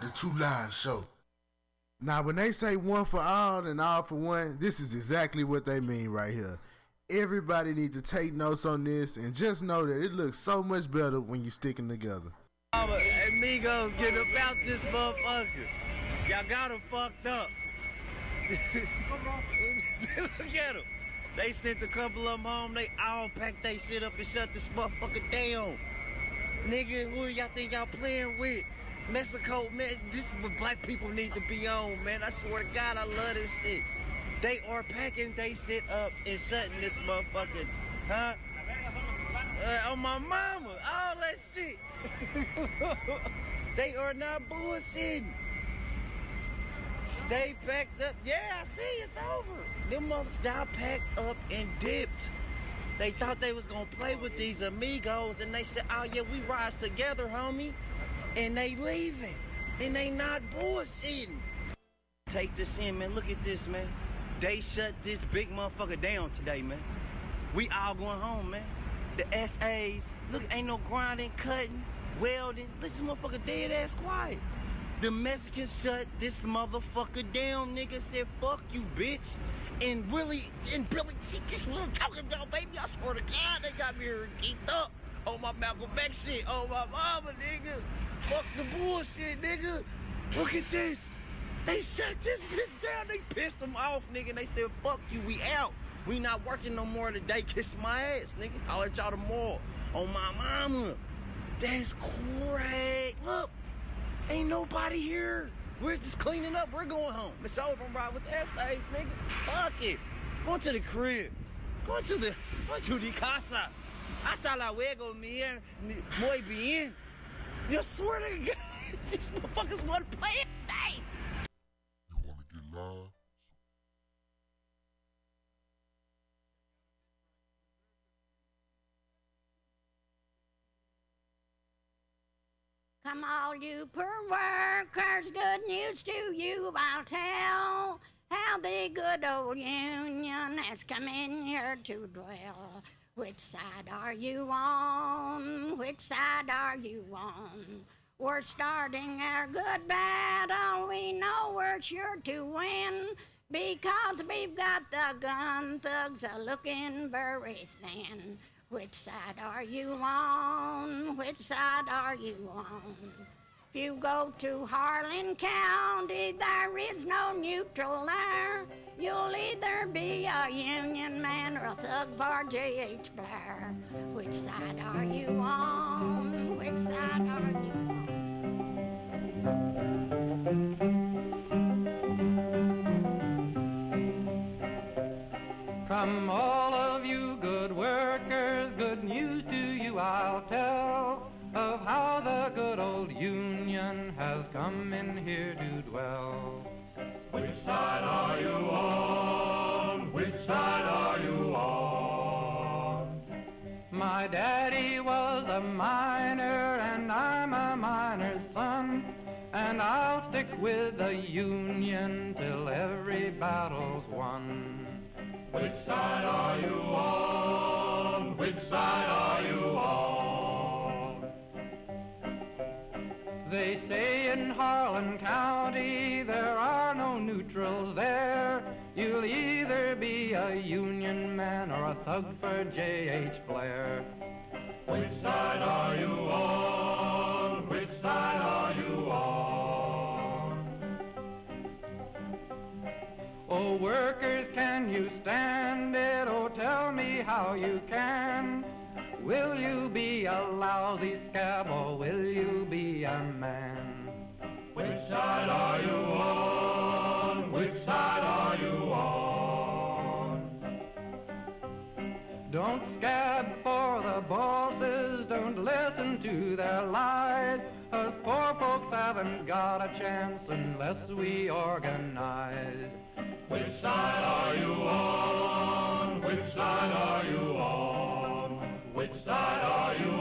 The Two Live Show. Now, when they say one for all and all for one, this is exactly what they mean right here. Everybody need to take notes on this and just know that it looks so much better when you sticking together. Amigos get about this motherfucker. Y'all got him fucked up. Look at them. They sent a couple of them home. They all packed their shit up and shut this motherfucker down. Nigga, who y'all think y'all playing with? Mexico, man, this is what black people need to be on, man. I swear to God, I love this shit. They are packing they shit up and shutting this motherfucker, huh? Uh, on my mama, all that shit. they are not bullshitting. They packed up. Yeah, I see it's over. Them motherfuckers now packed up and dipped. They thought they was gonna play with these amigos, and they said, "Oh yeah, we rise together, homie." And they leaving, and they not bullshitting. Take this in, man. Look at this, man. They shut this big motherfucker down today, man. We all going home, man. The SAs, look, ain't no grinding, cutting, welding. This motherfucker, dead ass quiet. The Mexicans shut this motherfucker down, nigga. Said, fuck you, bitch. And really, and Billy, see, this is what I'm talking about, baby. I swear to God, they got me here geeked up on my Malcolm X shit, on my mama, nigga. Fuck the bullshit, nigga. Look at this. They shut this bitch down. They pissed them off, nigga. They said, fuck you, we out. We not working no more today. Kiss my ass, nigga. I'll let y'all tomorrow. On my mama. That's crazy. Look, ain't nobody here. We're just cleaning up. We're going home. It's over, I'm right with the essays, nigga. Fuck it. Going to the crib. Going to the, going to the casa. Hasta luego, man. Muy bien. You swear to God, these motherfuckers want to play it today. You want to get live? Come all you poor workers, good news to you I'll tell. How the good old Union has come in here to dwell. Which side are you on? Which side are you on? We're starting our good battle. We know we're sure to win because we've got the gun thugs a looking very thin. Which side are you on? Which side are you on? If you go to Harlan County, there is no neutral there. You'll either be a Union man or a thug for J.H. Blair. Which side are you on? Which side are you on? From all of you good workers, good news to you I'll tell of how the good old Union has come in here to dwell. Which side are you on? Which side are you on? My daddy was a miner and I'm a miner's son. And I'll stick with the Union till every battle's won. Which side are you on? Which side are You'll either be a Union man or a thug for J.H. Blair. Which side are you on? Which side are you on? Oh, workers, can you stand it? Oh, tell me how you can. Will you be a lousy scab or will you be a man? Which side are you on? Which side are you Don't scab for the bosses, don't listen to their lies. Us poor folks haven't got a chance unless we organize. Which side are you on? Which side are you on? Which side are you on?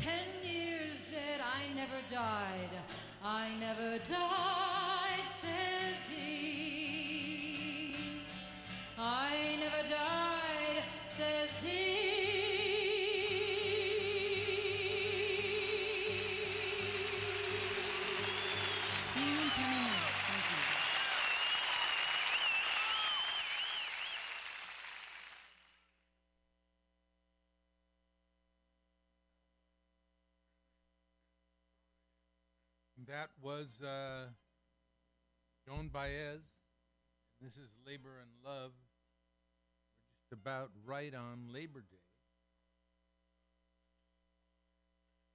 Ten years dead. I never died, I never died, says he. I was uh, Joan Baez. This is Labor and Love. We're just about right on Labor Day.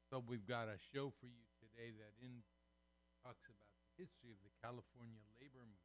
So we've got a show for you today that in talks about the history of the California labor movement.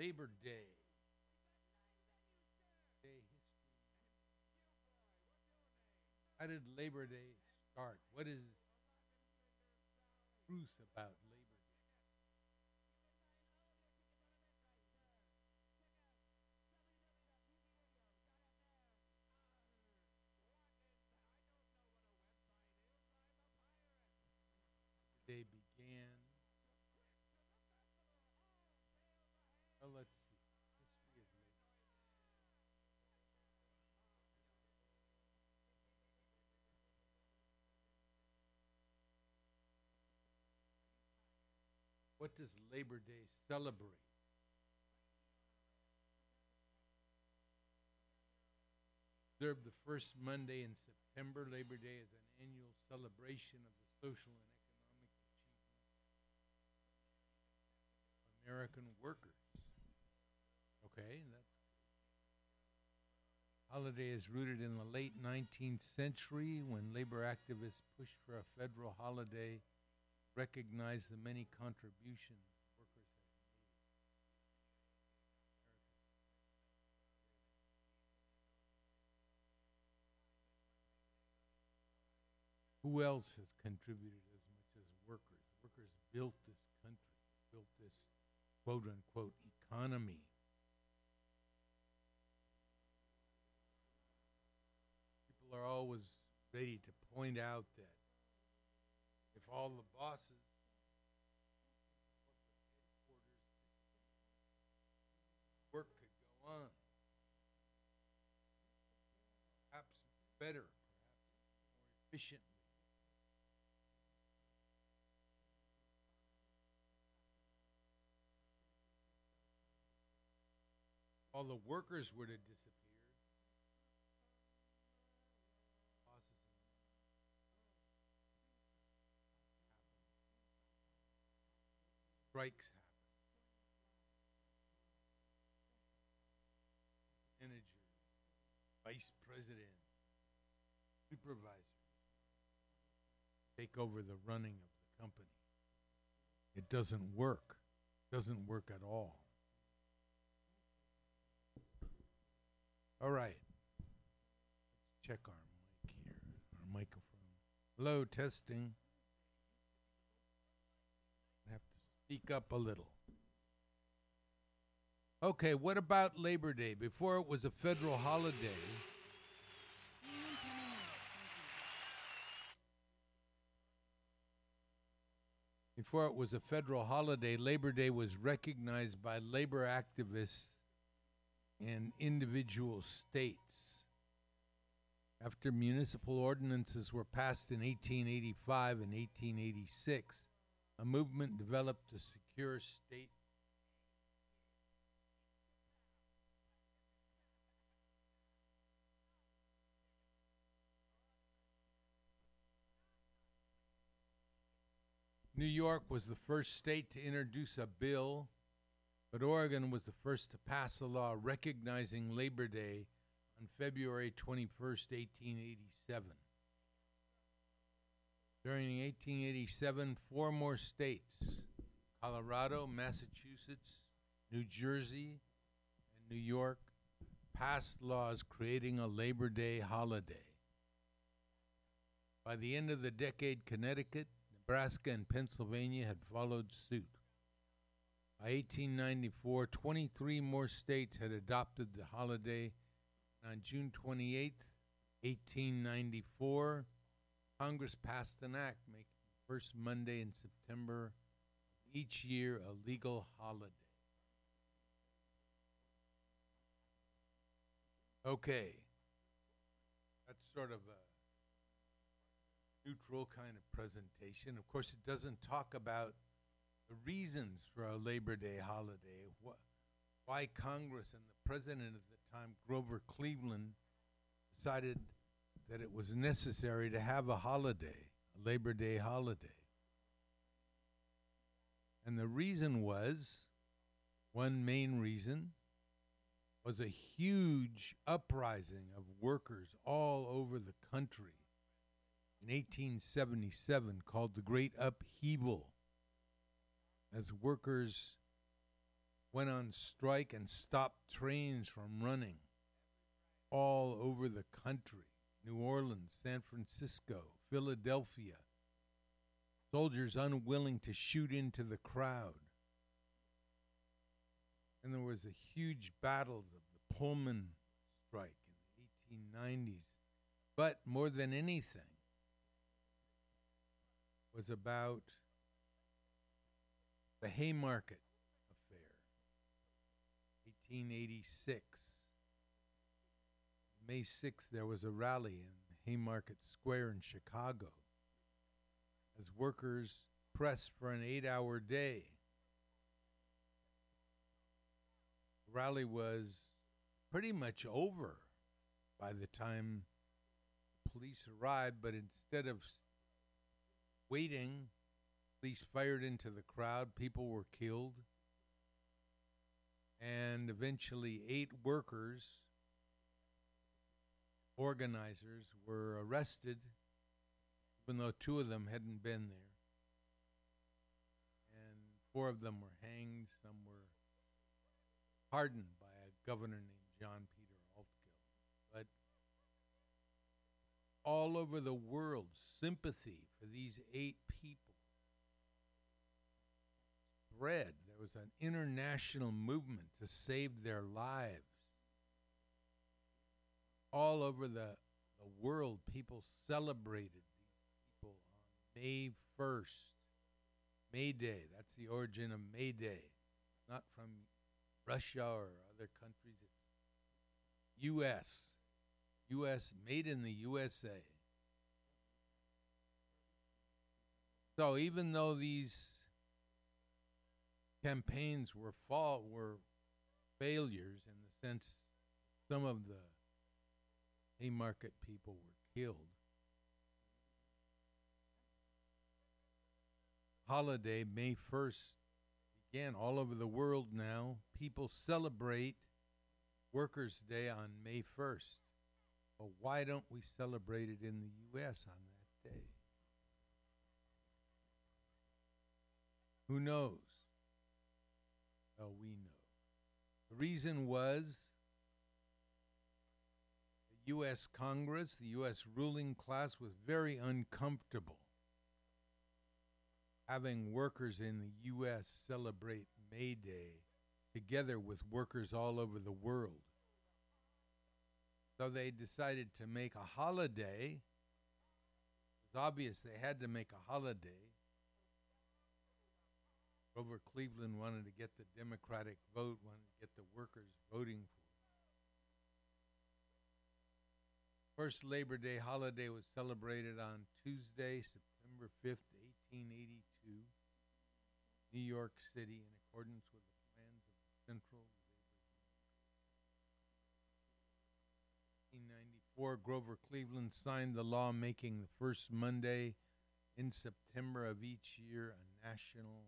Labor Day. How did Labor Day start? What is truth about What does Labor Day celebrate? Observed the first Monday in September, Labor Day is an annual celebration of the social and economic achievements of American workers. Okay, that's holiday is rooted in the late 19th century when labor activists pushed for a federal holiday recognize the many contributions workers have made. Who else has contributed as much as workers? Workers built this country, built this quote unquote economy. People are always ready to point out that all the bosses. Work could go on. Perhaps better perhaps more efficiently. All the workers were to disappear strikes happen. Managers, vice presidents, supervisors take over the running of the company. It doesn't work. It Doesn't work at all. All right. Let's check our mic here, our microphone. Hello, testing. Speak up a little. Okay, what about Labor Day? Before it was a federal holiday, See you in 20 minutes. Thank you. before it was a federal holiday, Labor Day was recognized by labor activists in individual states. After municipal ordinances were passed in 1885 and 1886, a movement developed to secure state New York was the first state to introduce a bill, but Oregon was the first to pass a law recognizing Labor Day on February 21st, 1887. During 1887, four more states Colorado, Massachusetts, New Jersey, and New York passed laws creating a Labor Day holiday. By the end of the decade, Connecticut, Nebraska, and Pennsylvania had followed suit. By 1894, 23 more states had adopted the holiday. And on June 28, 1894, Congress passed an act making the first Monday in September each year a legal holiday. Okay. That's sort of a neutral kind of presentation. Of course, it doesn't talk about the reasons for a Labor Day holiday, wh- why Congress and the president at the time, Grover Cleveland, decided that it was necessary to have a holiday, a Labor Day holiday. And the reason was one main reason was a huge uprising of workers all over the country in 1877 called the Great Upheaval as workers went on strike and stopped trains from running all over the country New Orleans, San Francisco, Philadelphia. Soldiers unwilling to shoot into the crowd. And there was a huge battles of the Pullman strike in the 1890s. But more than anything, was about the Haymarket affair, 1886. May 6th, there was a rally in Haymarket Square in Chicago as workers pressed for an eight hour day. The rally was pretty much over by the time police arrived, but instead of waiting, police fired into the crowd, people were killed, and eventually eight workers organizers were arrested, even though two of them hadn't been there. And four of them were hanged, some were pardoned by a governor named John Peter Altgeld. But all over the world, sympathy for these eight people spread. There was an international movement to save their lives all over the, the world, people celebrated these people on May 1st. May Day, that's the origin of May Day. Not from Russia or other countries. It's U.S. U.S. made in the USA. So even though these campaigns were fall were failures in the sense some of the Haymarket people were killed. Holiday, May 1st, began all over the world now. People celebrate Workers' Day on May 1st. But why don't we celebrate it in the U.S. on that day? Who knows? Well, we know. The reason was U.S. Congress, the U.S. ruling class was very uncomfortable having workers in the U.S. celebrate May Day together with workers all over the world. So they decided to make a holiday. It was obvious they had to make a holiday. Grover Cleveland wanted to get the Democratic vote, wanted to get the workers voting for. it. Of First Labor Day holiday was celebrated on Tuesday, September 5th, 1882, New York City, in accordance with the plans of the Central Labor Union. 1894, Grover Cleveland signed the law making the first Monday in September of each year a national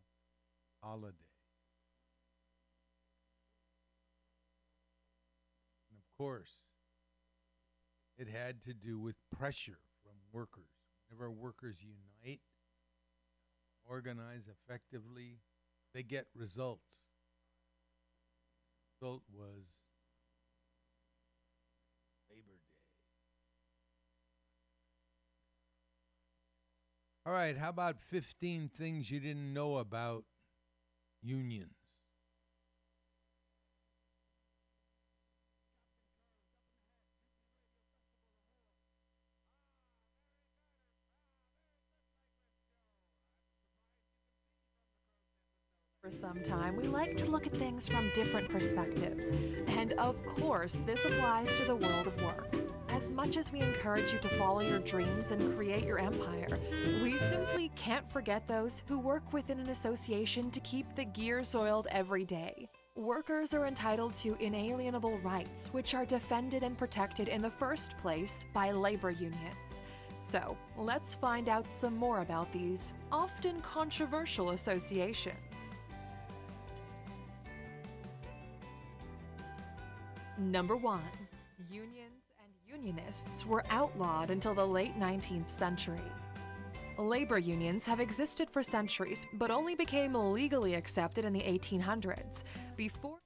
holiday. And of course, it had to do with pressure from workers. Whenever workers unite, organize effectively, they get results. Result was Labor Day. All right, how about 15 things you didn't know about unions? For some time, we like to look at things from different perspectives. And of course, this applies to the world of work. As much as we encourage you to follow your dreams and create your empire, we simply can't forget those who work within an association to keep the gears oiled every day. Workers are entitled to inalienable rights, which are defended and protected in the first place by labor unions. So, let's find out some more about these often controversial associations. Number 1. Unions and unionists were outlawed until the late 19th century. Labor unions have existed for centuries, but only became legally accepted in the 1800s. Before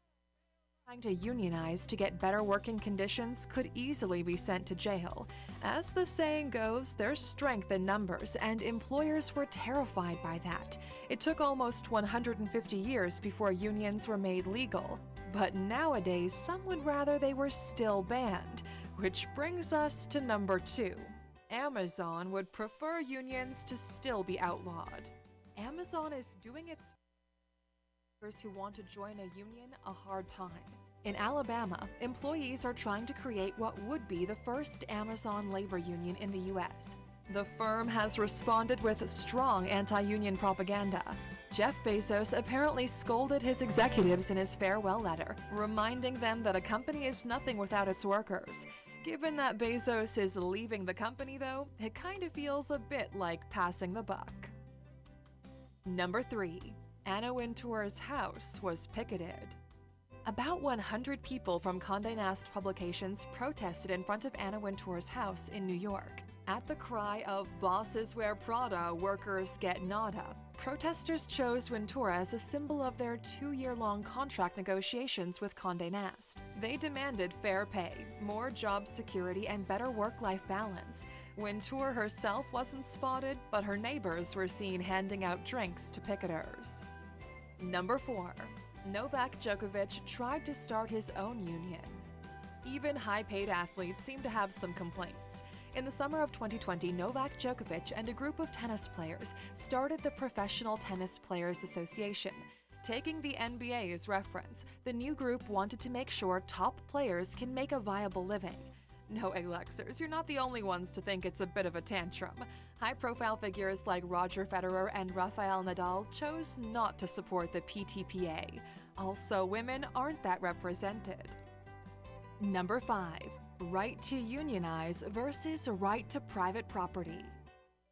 trying to unionize to get better working conditions could easily be sent to jail. As the saying goes, there's strength in numbers, and employers were terrified by that. It took almost 150 years before unions were made legal. But nowadays, some would rather they were still banned. Which brings us to number two. Amazon would prefer unions to still be outlawed. Amazon is doing its who want to join a union a hard time. In Alabama, employees are trying to create what would be the first Amazon labor union in the U.S. The firm has responded with strong anti union propaganda. Jeff Bezos apparently scolded his executives in his farewell letter, reminding them that a company is nothing without its workers. Given that Bezos is leaving the company, though, it kind of feels a bit like passing the buck. Number 3. Anna Wintour's house was picketed. About 100 people from Condé Nast Publications protested in front of Anna Wintour's house in New York. At the cry of bosses wear Prada, workers get nada, protesters chose Wintour as a symbol of their two year long contract negotiations with Condé Nast. They demanded fair pay, more job security, and better work life balance. Wintour herself wasn't spotted, but her neighbors were seen handing out drinks to picketers. Number 4. Novak Djokovic tried to start his own union. Even high paid athletes seem to have some complaints. In the summer of 2020, Novak Djokovic and a group of tennis players started the Professional Tennis Players Association. Taking the NBA as reference, the new group wanted to make sure top players can make a viable living. No, Aluxers, you're not the only ones to think it's a bit of a tantrum. High profile figures like Roger Federer and Rafael Nadal chose not to support the PTPA. Also, women aren't that represented. Number 5. Right to unionize versus right to private property.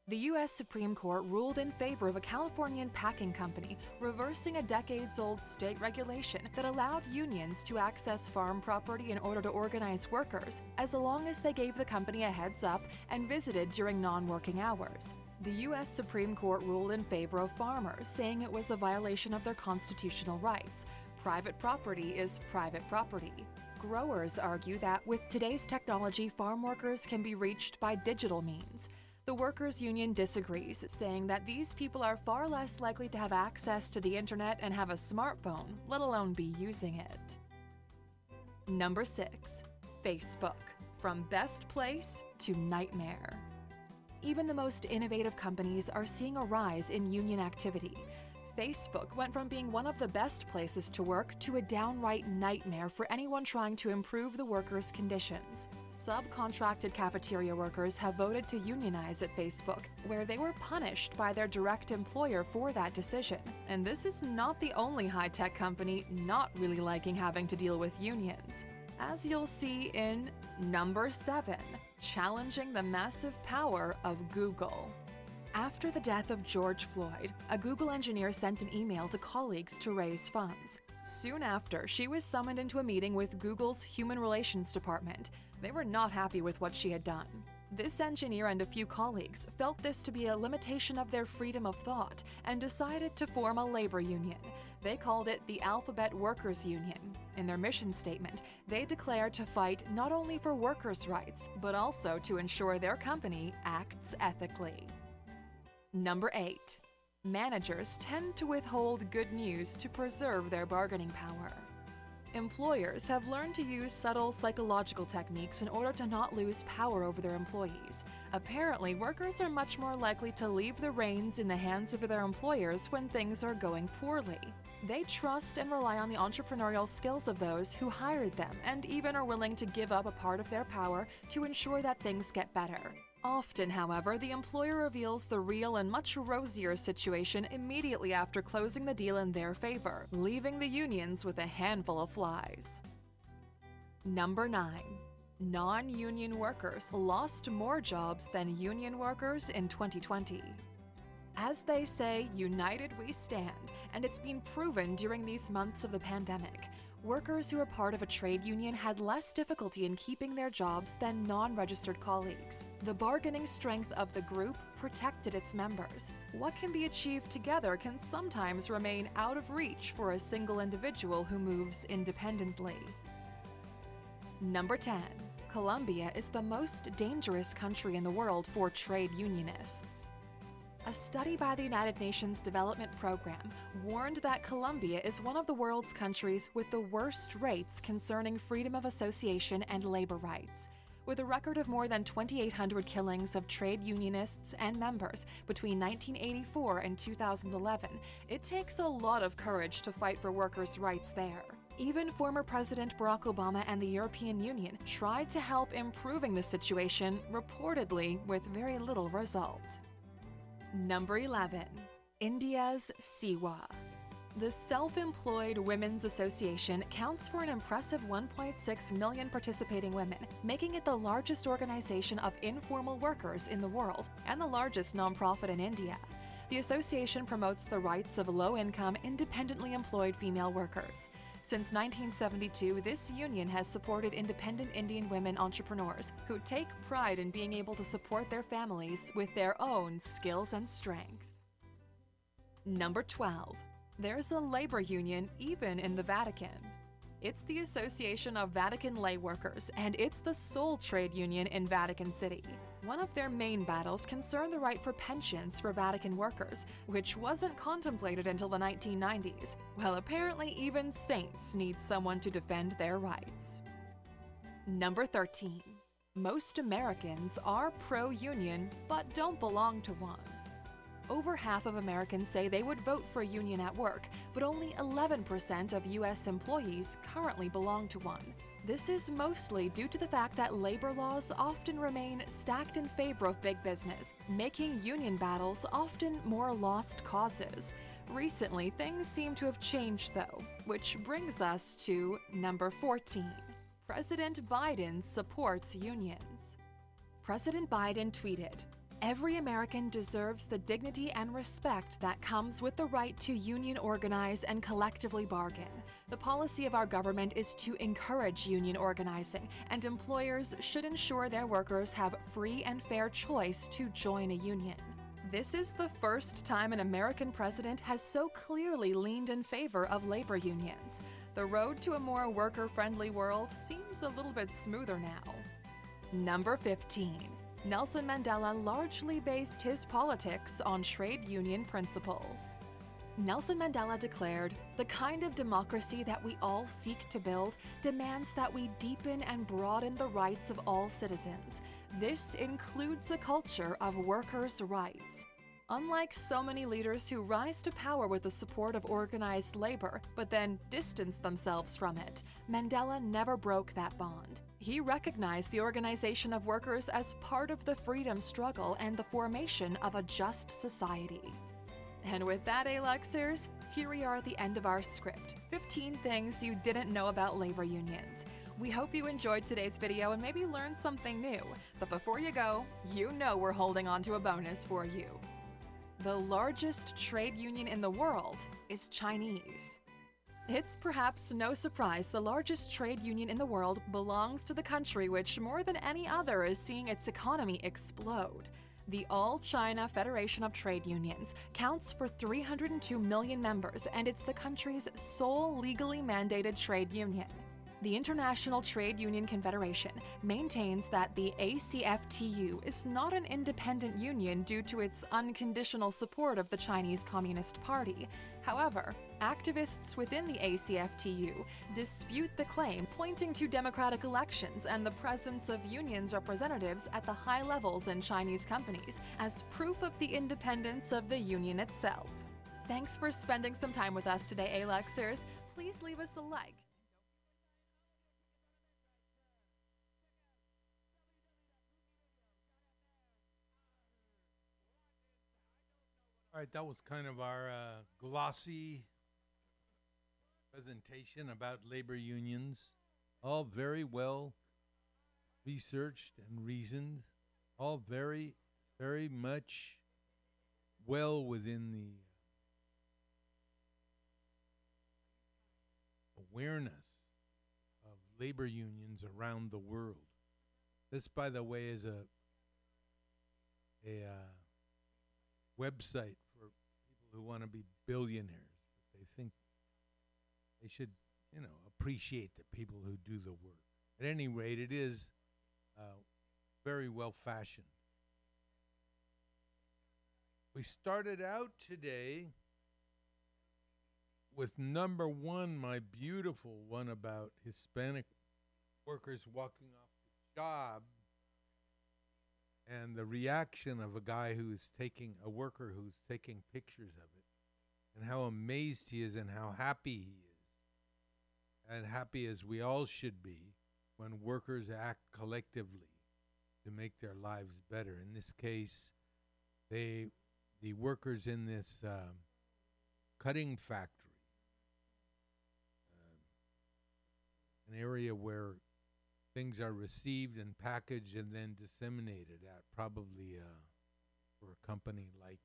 The U.S. Supreme Court ruled in favor of a Californian packing company, reversing a decades old state regulation that allowed unions to access farm property in order to organize workers, as long as they gave the company a heads up and visited during non working hours. The U.S. Supreme Court ruled in favor of farmers, saying it was a violation of their constitutional rights. Private property is private property. Growers argue that with today's technology, farm workers can be reached by digital means. The workers' union disagrees, saying that these people are far less likely to have access to the internet and have a smartphone, let alone be using it. Number 6. Facebook. From best place to nightmare. Even the most innovative companies are seeing a rise in union activity. Facebook went from being one of the best places to work to a downright nightmare for anyone trying to improve the workers' conditions. Subcontracted cafeteria workers have voted to unionize at Facebook, where they were punished by their direct employer for that decision. And this is not the only high tech company not really liking having to deal with unions. As you'll see in number 7, challenging the massive power of Google. After the death of George Floyd, a Google engineer sent an email to colleagues to raise funds. Soon after, she was summoned into a meeting with Google's Human Relations Department. They were not happy with what she had done. This engineer and a few colleagues felt this to be a limitation of their freedom of thought and decided to form a labor union. They called it the Alphabet Workers Union. In their mission statement, they declared to fight not only for workers' rights, but also to ensure their company acts ethically. Number 8. Managers tend to withhold good news to preserve their bargaining power. Employers have learned to use subtle psychological techniques in order to not lose power over their employees. Apparently, workers are much more likely to leave the reins in the hands of their employers when things are going poorly. They trust and rely on the entrepreneurial skills of those who hired them and even are willing to give up a part of their power to ensure that things get better. Often, however, the employer reveals the real and much rosier situation immediately after closing the deal in their favor, leaving the unions with a handful of flies. Number 9. Non union workers lost more jobs than union workers in 2020. As they say, united we stand, and it's been proven during these months of the pandemic. Workers who are part of a trade union had less difficulty in keeping their jobs than non registered colleagues. The bargaining strength of the group protected its members. What can be achieved together can sometimes remain out of reach for a single individual who moves independently. Number 10. Colombia is the most dangerous country in the world for trade unionists. A study by the United Nations Development Program warned that Colombia is one of the world's countries with the worst rates concerning freedom of association and labor rights. With a record of more than 2,800 killings of trade unionists and members between 1984 and 2011, it takes a lot of courage to fight for workers' rights there. Even former President Barack Obama and the European Union tried to help improving the situation, reportedly with very little result. Number 11. India's SEWA. The Self Employed Women's Association counts for an impressive 1.6 million participating women, making it the largest organization of informal workers in the world and the largest nonprofit in India. The association promotes the rights of low income, independently employed female workers. Since 1972, this union has supported independent Indian women entrepreneurs who take pride in being able to support their families with their own skills and strength. Number 12. There's a labor union even in the Vatican. It's the Association of Vatican Lay Workers, and it's the sole trade union in Vatican City. One of their main battles concerned the right for pensions for Vatican workers, which wasn't contemplated until the 1990s. Well, apparently, even saints need someone to defend their rights. Number 13. Most Americans are pro union, but don't belong to one. Over half of Americans say they would vote for a union at work, but only 11% of U.S. employees currently belong to one. This is mostly due to the fact that labor laws often remain stacked in favor of big business, making union battles often more lost causes. Recently, things seem to have changed though, which brings us to number 14. President Biden supports unions. President Biden tweeted, Every American deserves the dignity and respect that comes with the right to union organize and collectively bargain. The policy of our government is to encourage union organizing, and employers should ensure their workers have free and fair choice to join a union. This is the first time an American president has so clearly leaned in favor of labor unions. The road to a more worker friendly world seems a little bit smoother now. Number 15. Nelson Mandela largely based his politics on trade union principles. Nelson Mandela declared, The kind of democracy that we all seek to build demands that we deepen and broaden the rights of all citizens. This includes a culture of workers' rights. Unlike so many leaders who rise to power with the support of organized labor, but then distance themselves from it, Mandela never broke that bond. He recognized the organization of workers as part of the freedom struggle and the formation of a just society. And with that, Aluxers, here we are at the end of our script 15 things you didn't know about labor unions. We hope you enjoyed today's video and maybe learned something new. But before you go, you know we're holding on to a bonus for you. The largest trade union in the world is Chinese. It's perhaps no surprise the largest trade union in the world belongs to the country which, more than any other, is seeing its economy explode. The All China Federation of Trade Unions counts for 302 million members, and it's the country's sole legally mandated trade union. The International Trade Union Confederation maintains that the ACFTU is not an independent union due to its unconditional support of the Chinese Communist Party. However, activists within the ACFTU dispute the claim, pointing to democratic elections and the presence of unions representatives at the high levels in Chinese companies as proof of the independence of the union itself. Thanks for spending some time with us today, Aluxers. Please leave us a like. All right, that was kind of our uh, glossy presentation about labor unions. All very well researched and reasoned. All very, very much well within the awareness of labor unions around the world. This, by the way, is a a uh, website who want to be billionaires. They think they should, you know, appreciate the people who do the work. At any rate, it is uh, very well fashioned. We started out today with number one, my beautiful one about Hispanic workers walking off the job and the reaction of a guy who's taking a worker who's taking pictures of it and how amazed he is and how happy he is. And happy as we all should be when workers act collectively to make their lives better. In this case they the workers in this um, cutting factory um, an area where things are received and packaged and then disseminated at probably uh, for a company like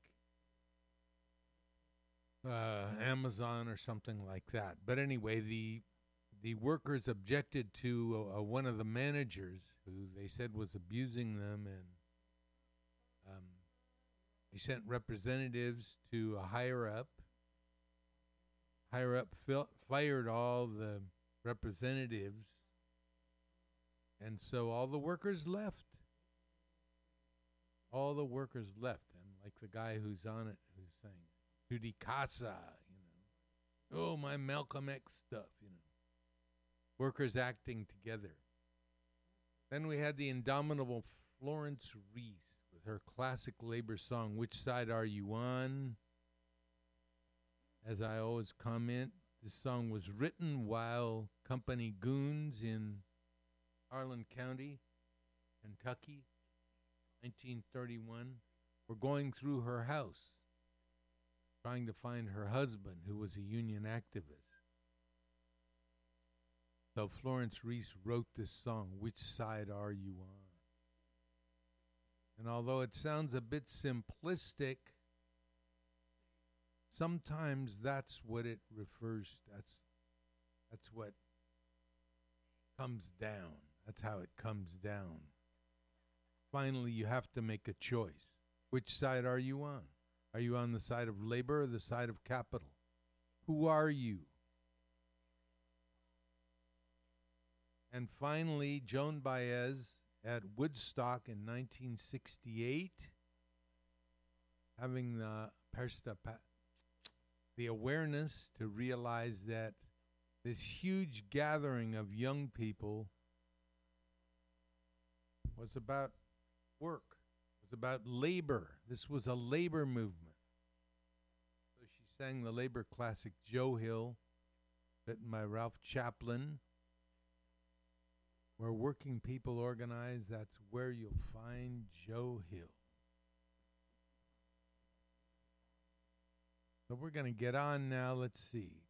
uh, Amazon or something like that. But anyway, the the workers objected to uh, uh, one of the managers who they said was abusing them, and um, they sent representatives to a higher up. Higher up fil- fired all the representatives and so all the workers left. All the workers left. And like the guy who's on it, who's saying, Judy Casa, you know, oh, my Malcolm X stuff, you know. Workers acting together. Then we had the indomitable Florence Reese with her classic labor song, Which Side Are You On? As I always comment, this song was written while company goons in Harlan County, Kentucky, 1931, were going through her house trying to find her husband, who was a union activist. So Florence Reese wrote this song, Which Side Are You On? And although it sounds a bit simplistic, sometimes that's what it refers that's that's what comes down. That's how it comes down. Finally, you have to make a choice. Which side are you on? Are you on the side of labor or the side of capital? Who are you? And finally, Joan Baez at Woodstock in 1968, having the the awareness to realize that this huge gathering of young people was about work, was was about labor. This was a labor movement. So she sang the labor classic Joe Hill, written by Ralph Chaplin. Where working people organize, that's where you'll find Joe Hill. So we're going to get on now. Let's see.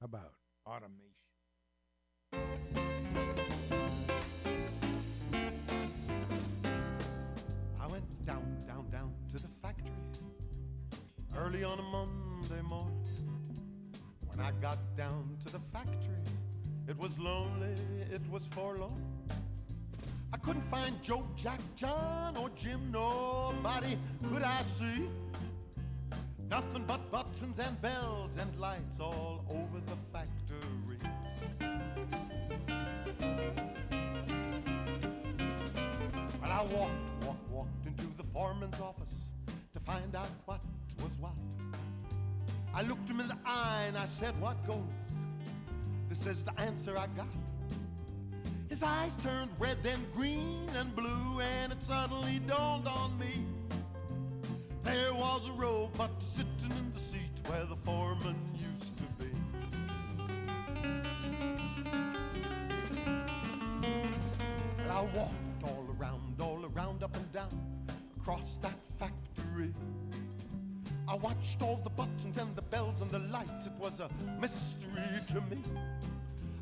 About automation? I went down, down, down to the factory early on a Monday morning. When I got down to the factory, it was lonely, it was forlorn. I couldn't find Joe, Jack, John, or Jim, nobody could I see. Nothing but buttons and bells and lights all over the factory. Well, I walked, walked, walked into the foreman's office to find out what was what. I looked him in the eye and I said, What goes? This is the answer I got. His eyes turned red, then green and blue, and it suddenly dawned on me. There was a robot sitting in the seat where the foreman used to be. And I walked all around, all around, up and down, across that factory. I watched all the buttons and the bells and the lights. It was a mystery to me.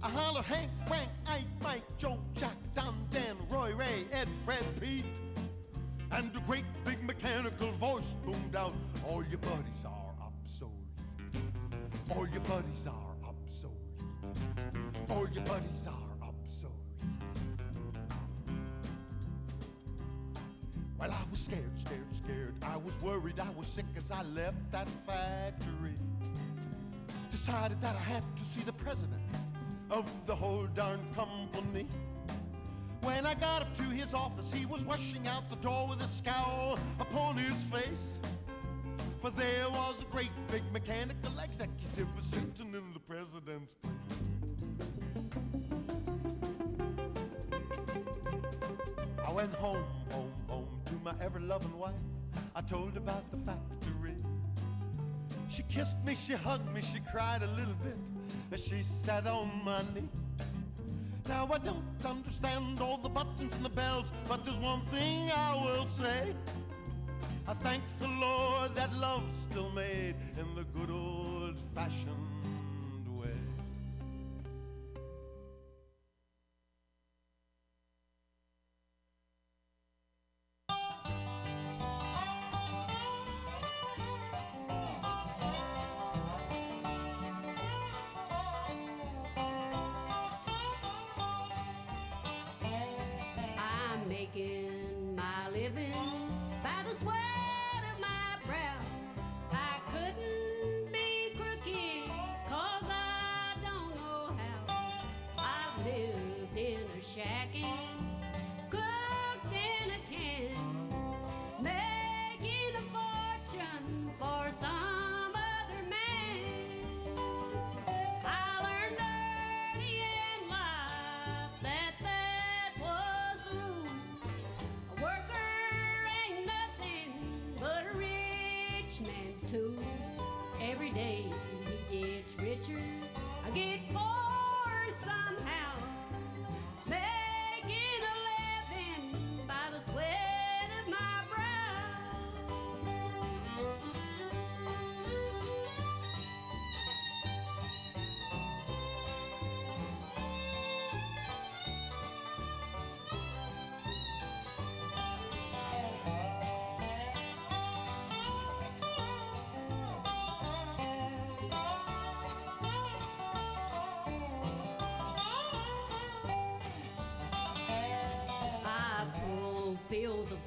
I hollered Hank, Frank, Ike, Mike, Joe, Jack, Don, Dan, Roy, Ray, Ed, Fred, Pete. And a great big mechanical voice boomed out, All your buddies are obsolete. All your buddies are obsolete. All your buddies are obsolete. Well, I was scared, scared, scared. I was worried, I was sick as I left that factory. Decided that I had to see the president of the whole darn company. When I got up to his office, he was rushing out the door with a scowl upon his face. For there was a great big mechanical executive sitting in the president's place. I went home, home, home to my ever loving wife. I told her about the factory. She kissed me, she hugged me, she cried a little bit as she sat on my knee. Now I don't understand all the buttons and the bells, but there's one thing I will say. I thank the Lord that love's still made in the good old fashioned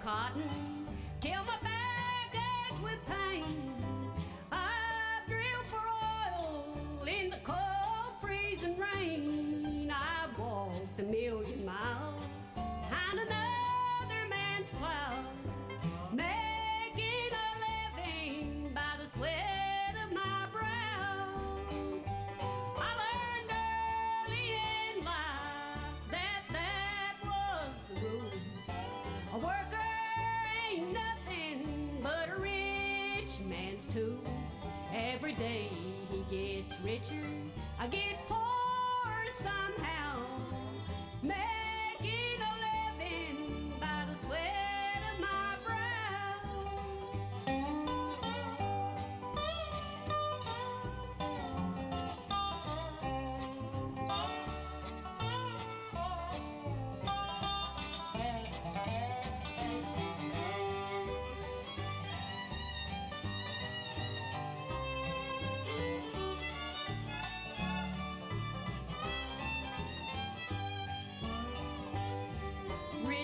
cotton richer, I get poorer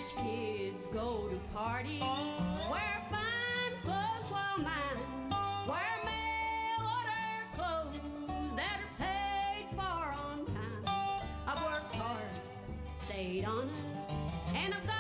Rich kids go to parties, wear fine clothes while mine wear mail order clothes that are paid for on time. I've worked hard, stayed honest, and I've got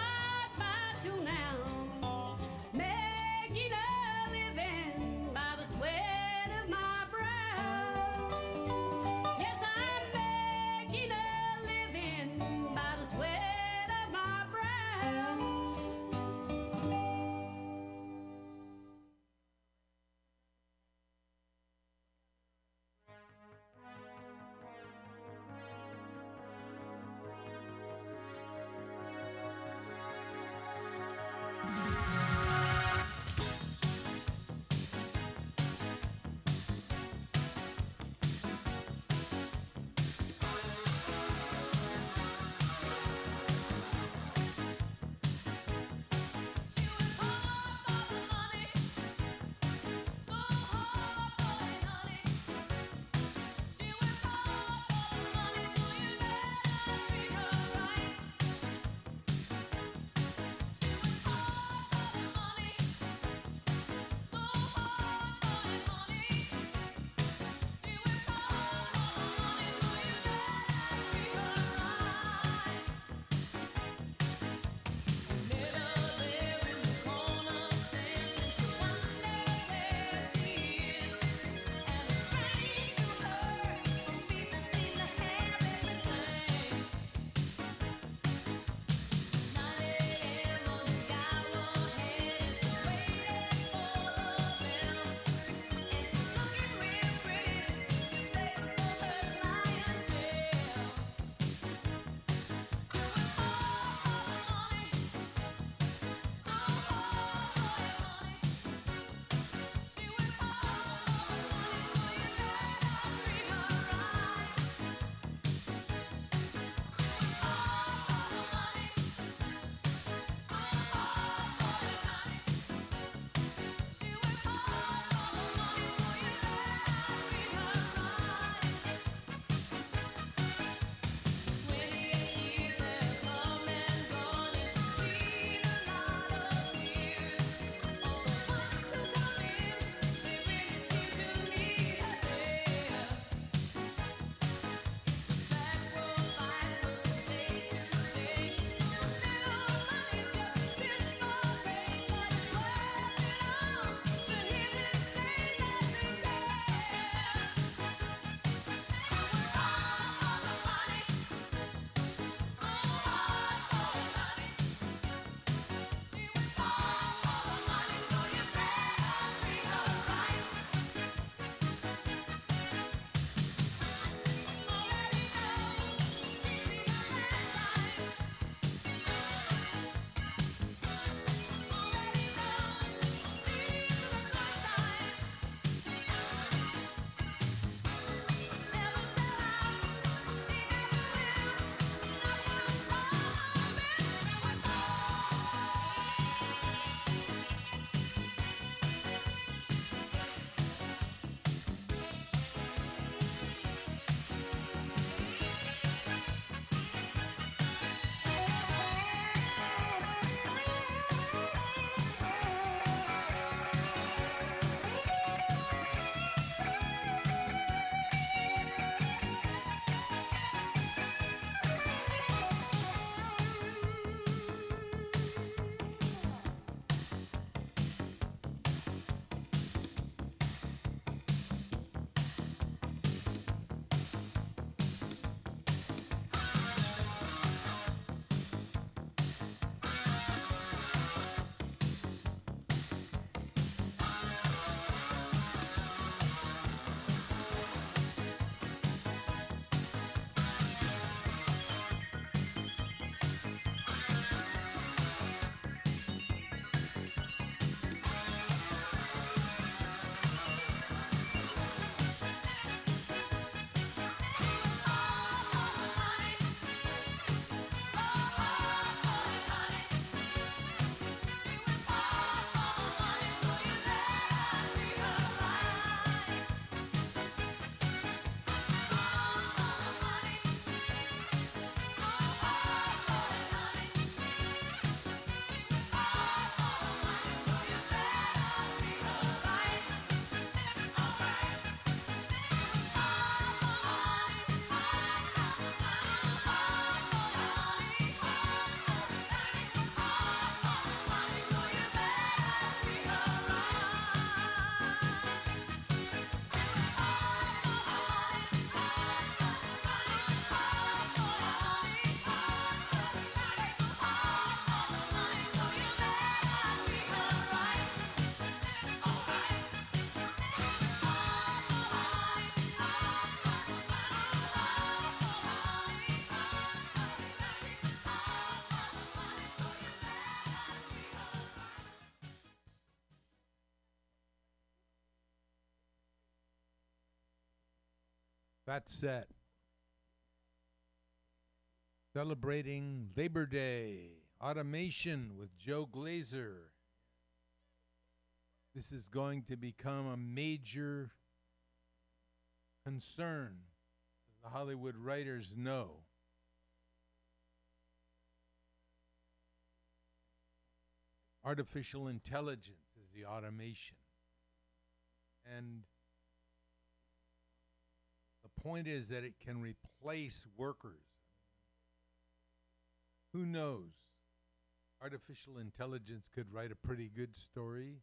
Fat Set. Celebrating Labor Day. Automation with Joe Glazer. This is going to become a major concern, the Hollywood writers know. Artificial intelligence is the automation. And point is that it can replace workers. Who knows? Artificial intelligence could write a pretty good story.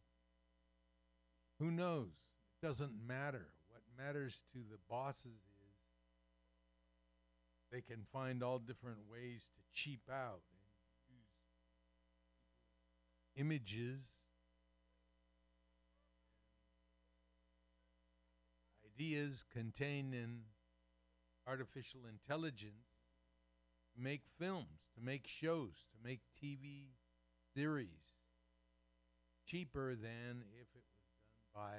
Who knows? It doesn't matter. What matters to the bosses is they can find all different ways to cheap out and use images ideas contained in artificial intelligence to make films, to make shows, to make TV series cheaper than if it was done by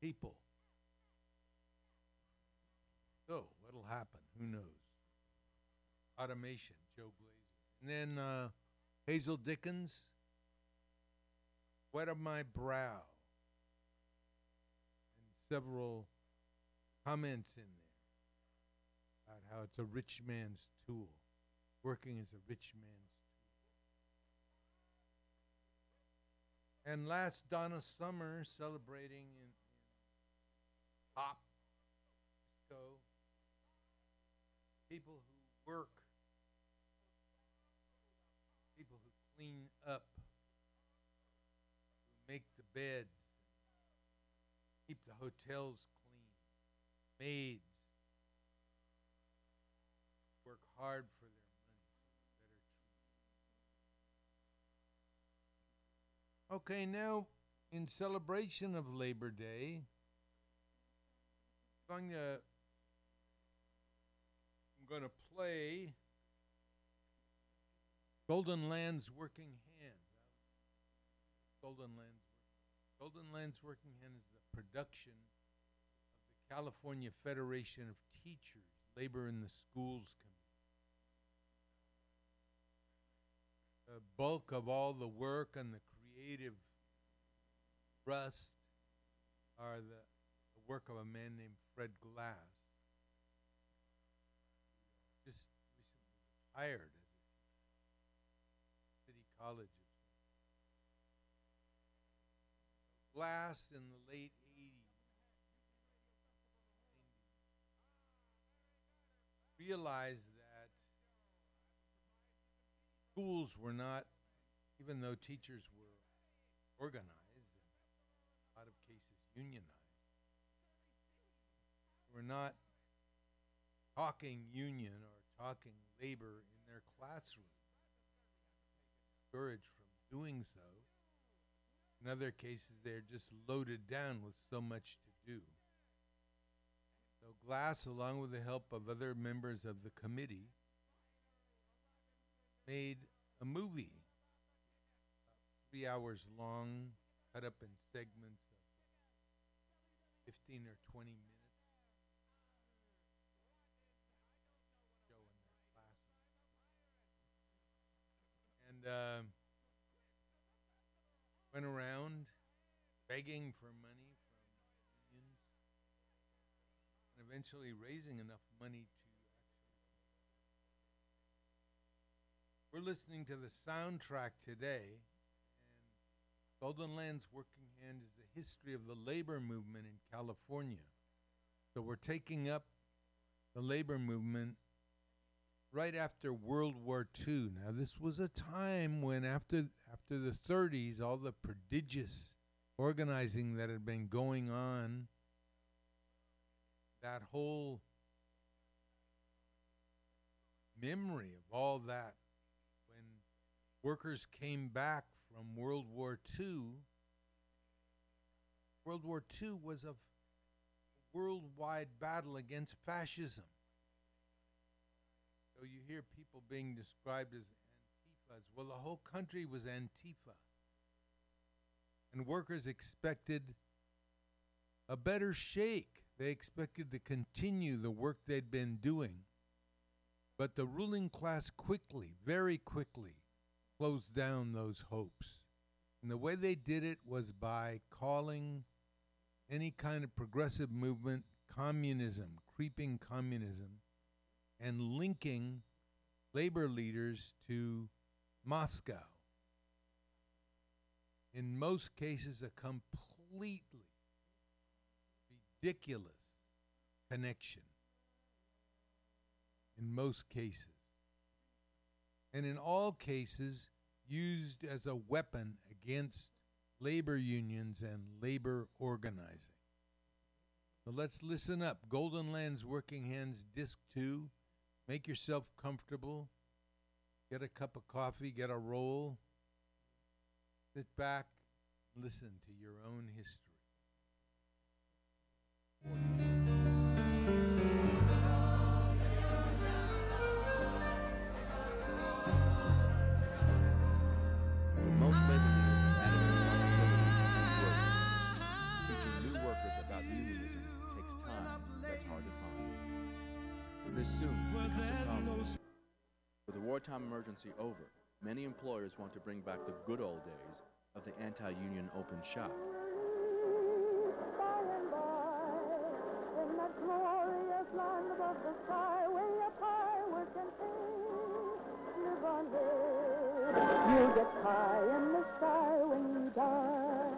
people. So, what'll happen? Who knows? Automation, Joe Glazer. And then uh, Hazel Dickens, Wet of My Brow and several comments in there about how it's a rich man's tool, working as a rich man's tool. And last Donna Summer celebrating in, in pop disco. People who work, people who clean up, who make the beds. Keep the hotels clean, maids work hard for their money. Okay, now in celebration of Labor Day, I'm going to I'm going to play Golden Land's Working Hand. Golden Land's Golden Land's Working Hand is the production California Federation of Teachers, Labor in the Schools Committee. The bulk of all the work and the creative thrust are the, the work of a man named Fred Glass. Just recently retired as a city college Glass in the late realized that schools were not, even though teachers were organized, a lot of cases unionized, were not talking union or talking labor in their classroom. Discouraged from doing so. In other cases, they're just loaded down with so much to do. So Glass, along with the help of other members of the committee, made a movie, three hours long, cut up in segments of 15 or 20 minutes. And uh, went around begging for money from unions and eventually raising enough money to. We're listening to the soundtrack today, and Golden Land's Working Hand is the history of the labor movement in California. So we're taking up the labor movement right after World War II. Now, this was a time when, after after the 30s, all the prodigious organizing that had been going on, that whole memory of all that, when workers came back from World War II, World War II was a worldwide battle against fascism. So you hear people being described as Antifas. Well, the whole country was Antifa. And workers expected a better shake they expected to continue the work they'd been doing. But the ruling class quickly, very quickly, closed down those hopes. And the way they did it was by calling any kind of progressive movement communism, creeping communism, and linking labor leaders to Moscow. In most cases, a completely ridiculous connection. In most cases. And in all cases, used as a weapon against labor unions and labor organizing. So let's listen up. Golden Lands Working Hands Disc 2. Make yourself comfortable. Get a cup of coffee, get a roll. Sit back, listen to your own history. Most labor unions have added to workers. Teaching new workers about unionism takes time that's hard to find. This soon. With the wartime emergency over, many employers want to bring back the good old days of the anti-union open shop. That glorious land above the sky. Live on here. You'll get high in the sky when you die.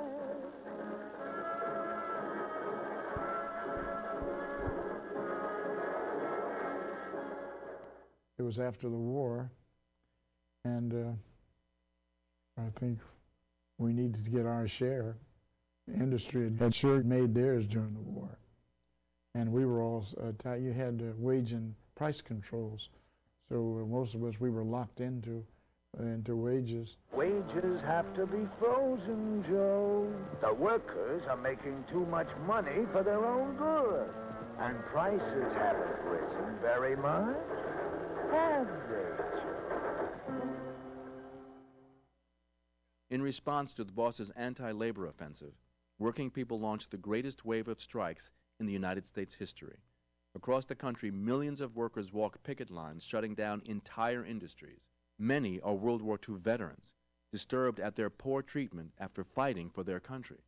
It was after the war, and uh, I think we needed to get our share. The industry had sure made theirs during the war, and we were all uh, tight. You had uh, wage and price controls, so uh, most of us we were locked into uh, into wages. Wages have to be frozen, Joe. The workers are making too much money for their own good. And prices haven't risen very much. Have they, In response to the boss's anti-labor offensive, working people launched the greatest wave of strikes in the United States history. Across the country, millions of workers walk picket lines shutting down entire industries. Many are World War II veterans, disturbed at their poor treatment after fighting for their country.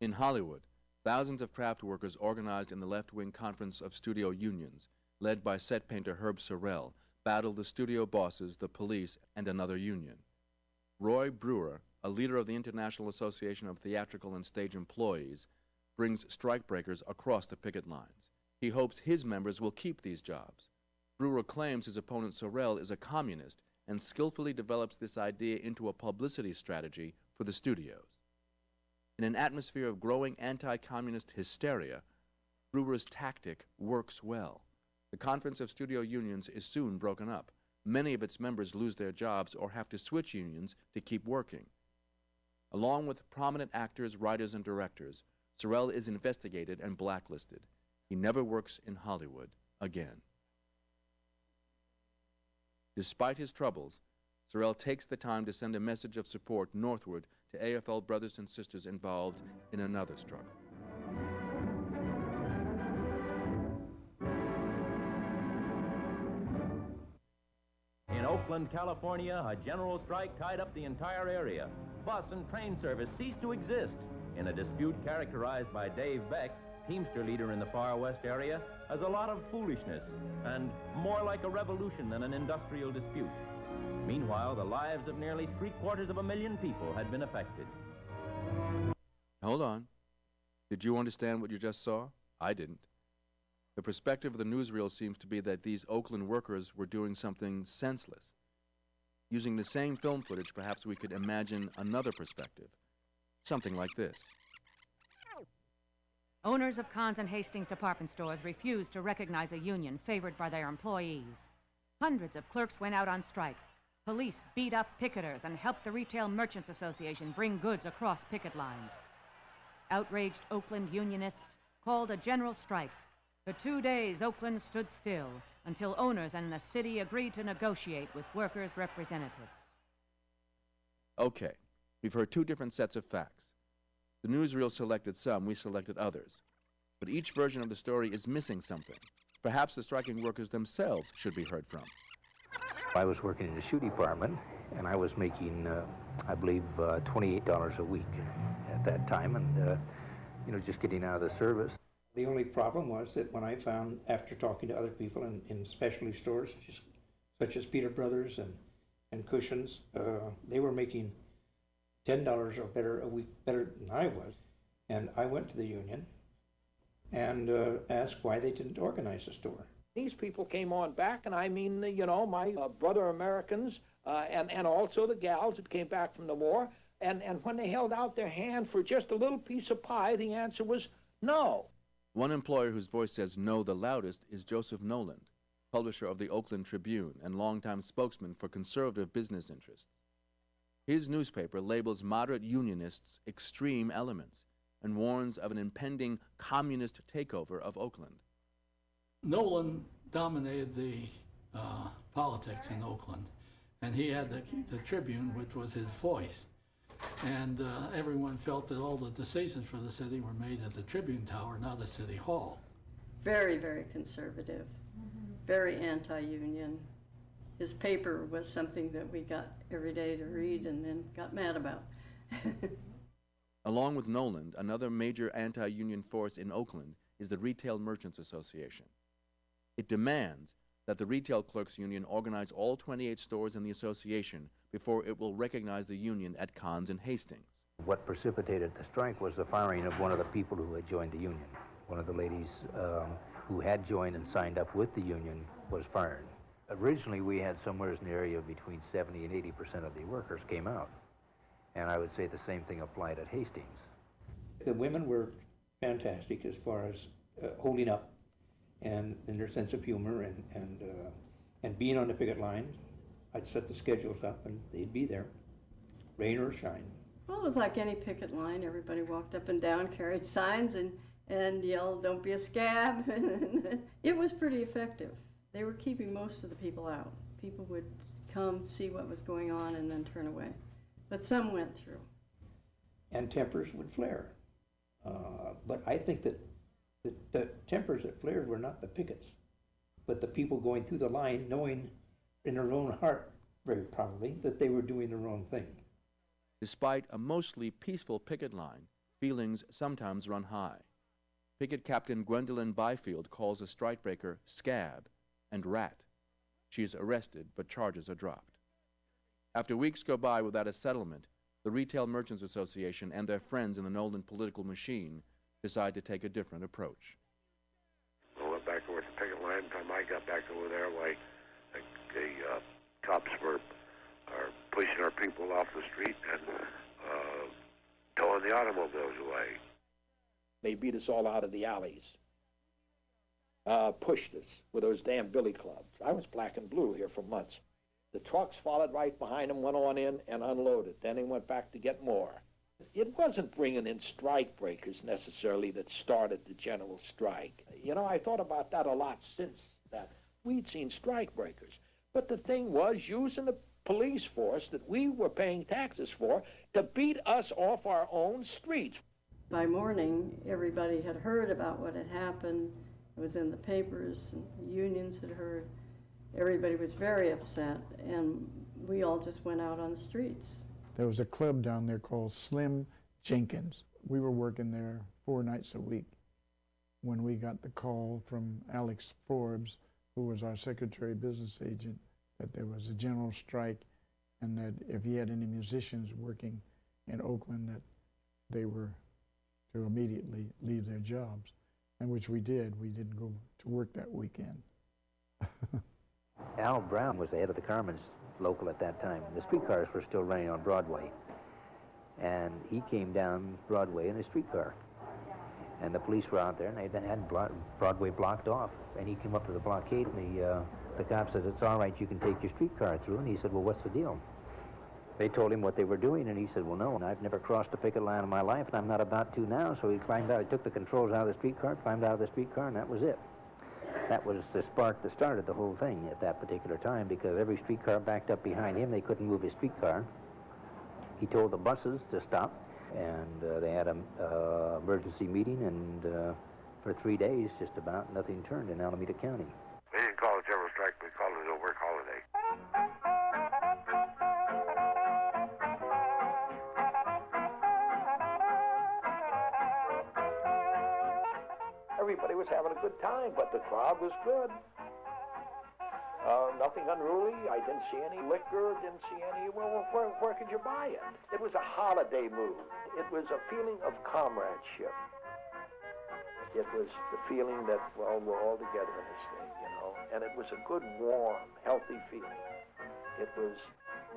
In Hollywood, thousands of craft workers organized in the left-wing Conference of Studio Unions, led by set painter Herb Sorrell, battled the studio bosses, the police, and another union. Roy Brewer, a leader of the International Association of Theatrical and Stage Employees, brings strikebreakers across the picket lines. He hopes his members will keep these jobs. Brewer claims his opponent Sorrell is a communist and skillfully develops this idea into a publicity strategy for the studios. In an atmosphere of growing anti communist hysteria, Brewer's tactic works well. The Conference of Studio Unions is soon broken up. Many of its members lose their jobs or have to switch unions to keep working. Along with prominent actors, writers, and directors, Sorrell is investigated and blacklisted. He never works in Hollywood again. Despite his troubles, Sorrell takes the time to send a message of support northward to AFL brothers and sisters involved in another struggle. In Oakland, California, a general strike tied up the entire area. Bus and train service ceased to exist in a dispute characterized by Dave Beck, Teamster leader in the far west area, as a lot of foolishness and more like a revolution than an industrial dispute. Meanwhile, the lives of nearly three quarters of a million people had been affected. Hold on. Did you understand what you just saw? I didn't. The perspective of the newsreel seems to be that these Oakland workers were doing something senseless. Using the same film footage, perhaps we could imagine another perspective. Something like this. Owners of Kahn's and Hastings department stores refused to recognize a union favored by their employees. Hundreds of clerks went out on strike. Police beat up picketers and helped the Retail Merchants Association bring goods across picket lines. Outraged Oakland unionists called a general strike. For two days, Oakland stood still until owners and the city agreed to negotiate with workers' representatives. Okay, we've heard two different sets of facts. The newsreel selected some, we selected others. But each version of the story is missing something. Perhaps the striking workers themselves should be heard from. I was working in the shoe department, and I was making, uh, I believe, uh, $28 a week at that time, and, uh, you know, just getting out of the service. The only problem was that when I found, after talking to other people in, in specialty stores, such as, such as Peter Brothers and, and Cushions, uh, they were making $10 or better a week, better than I was. And I went to the union and uh, asked why they didn't organize the store. These people came on back, and I mean, you know, my uh, brother Americans, uh, and, and also the gals that came back from the war. And, and when they held out their hand for just a little piece of pie, the answer was no. One employer whose voice says no the loudest is Joseph Knowland, publisher of the Oakland Tribune and longtime spokesman for conservative business interests. His newspaper labels moderate unionists extreme elements and warns of an impending communist takeover of Oakland. Knowland dominated the uh, politics in Oakland, and he had the, the Tribune, which was his voice. And uh, everyone felt that all the decisions for the city were made at the Tribune Tower, not at City Hall. Very, very conservative, very anti union. His paper was something that we got every day to read and then got mad about. Along with Knowland, another major anti union force in Oakland is the Retail Merchants Association. It demands that the Retail Clerks Union organize all 28 stores in the association before it will recognize the union at Kahn's and Hastings. What precipitated the strike was the firing of one of the people who had joined the union. One of the ladies um, who had joined and signed up with the union was fired. Originally, we had somewhere in the area of between 70 and 80 percent of the workers came out. And I would say the same thing applied at Hastings. The women were fantastic as far as uh, holding up and, and their sense of humor and, and, uh, and being on the picket line. I'd set the schedules up and they'd be there, rain or shine. Well, it was like any picket line. Everybody walked up and down, carried signs, and, and yelled, Don't be a scab. And it was pretty effective. They were keeping most of the people out. People would come, see what was going on, and then turn away. But some went through. And tempers would flare. Uh, but I think that the, the tempers that flared were not the pickets, but the people going through the line knowing in their own heart, very probably, that they were doing the wrong thing. Despite a mostly peaceful picket line, feelings sometimes run high. Picket Captain Gwendolyn Byfield calls a strikebreaker scab and rat. She is arrested, but charges are dropped. After weeks go by without a settlement, the Retail Merchants Association and their friends in the Knowland political machine decide to take a different approach. I went back over to the picket line. By the Time I got back over there, like the, the uh, cops were are pushing our people off the street and uh, towing the automobiles away. They beat us all out of the alleys. Uh, pushed us with those damn billy clubs. I was black and blue here for months. The trucks followed right behind them, went on in and unloaded. Then they went back to get more. It wasn't bringing in strike breakers necessarily that started the general strike. You know, I thought about that a lot since that. We'd seen strike breakers. But the thing was using the police force that we were paying taxes for to beat us off our own streets. By morning, everybody had heard about what had happened. It was in the papers, and the unions had heard. Everybody was very upset, and we all just went out on the streets. There was a club down there called Slim Jenkins. We were working there four nights a week when we got the call from Alex Forbes, who was our secretary business agent, that there was a general strike and that if he had any musicians working in Oakland that they were to immediately leave their jobs, and which we did. We didn't go to work that weekend. Al Brown was the head of the Carmen's local at that time. The streetcars were still running on Broadway. And he came down Broadway in a streetcar. And the police were out there, and they had Broadway blocked off. And he came up to the blockade, and the, uh, the cop said, it's all right, you can take your streetcar through. And he said, well, what's the deal? They told him what they were doing, and he said, well, no, I've never crossed a picket line in my life, and I'm not about to now. So he climbed out, he took the controls out of the streetcar, climbed out of the streetcar, and that was it. That was the spark that started the whole thing at that particular time, because every streetcar backed up behind him. They couldn't move his streetcar. He told the buses to stop, and uh, they had an uh, emergency meeting, and uh, for three days, just about, nothing turned in Alameda County. We didn't call Everybody was having a good time, but the crowd was good. Uh, nothing unruly. I didn't see any liquor. Didn't see any. Well, where, where could you buy it? It was a holiday mood. It was a feeling of comradeship. It was the feeling that well, we're all together in this thing, you know. And it was a good, warm, healthy feeling. It was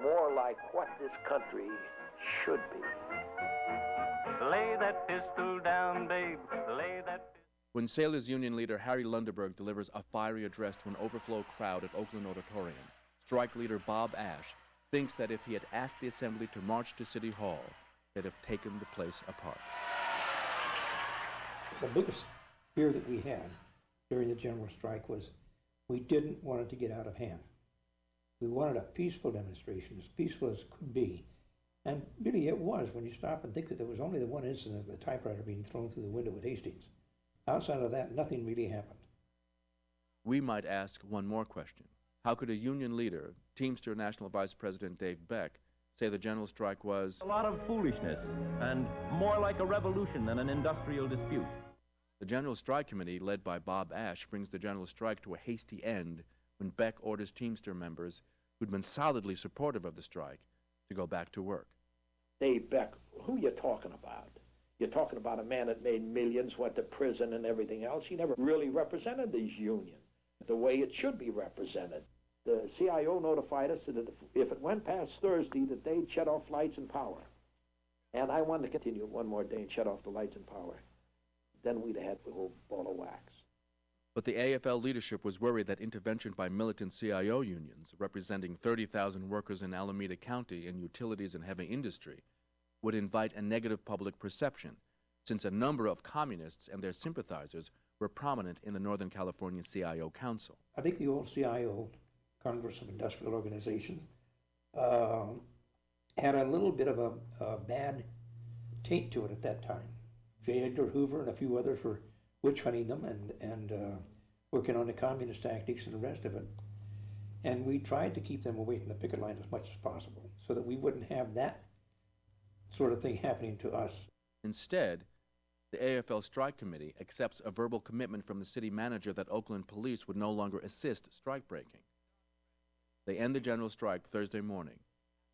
more like what this country should be. Lay that pistol down, babe. Lay that. When Sailors Union leader Harry Lundeberg delivers a fiery address to an overflow crowd at Oakland Auditorium, strike leader Bob Ash thinks that if he had asked the assembly to march to City Hall, they'd have taken the place apart. The biggest fear that we had during the general strike was we didn't want it to get out of hand. We wanted a peaceful demonstration, as peaceful as could be. And really, it was when you stop and think that there was only the one incident of the typewriter being thrown through the window at Hastings. Outside of that, nothing really happened. We might ask one more question. How could a union leader, Teamster National Vice President Dave Beck, say the general strike was A lot of foolishness and more like a revolution than an industrial dispute. The General Strike Committee, led by Bob Ash, brings the general strike to a hasty end when Beck orders Teamster members who'd been solidly supportive of the strike to go back to work. Dave Beck, who you talking about? You're talking about a man that made millions, went to prison and everything else. He never really represented these unions the way it should be represented. The CIO notified us that if- it went past Thursday, that they'd shut off lights and power. And I wanted to continue one more day and shut off the lights and power. Then we'd have had the whole ball of wax. But the AFL leadership was worried that intervention by militant CIO unions, representing 30,000 workers in Alameda County in utilities and heavy industry, would invite a negative public perception, since a number of communists and their sympathizers were prominent in the Northern California CIO Council. I think the old CIO, Congress of Industrial Organizations, uh, had a little bit of a, a bad taint to it at that time. J. Edgar Hoover and a few others were witch hunting them and, and uh, working on the communist tactics and the rest of it. And we tried to keep them away from the picket line as much as possible so that we wouldn't have that sort of thing happening to us. Instead, the AFL Strike Committee accepts a verbal commitment from the city manager that Oakland police would no longer assist strike breaking. They end the general strike Thursday morning,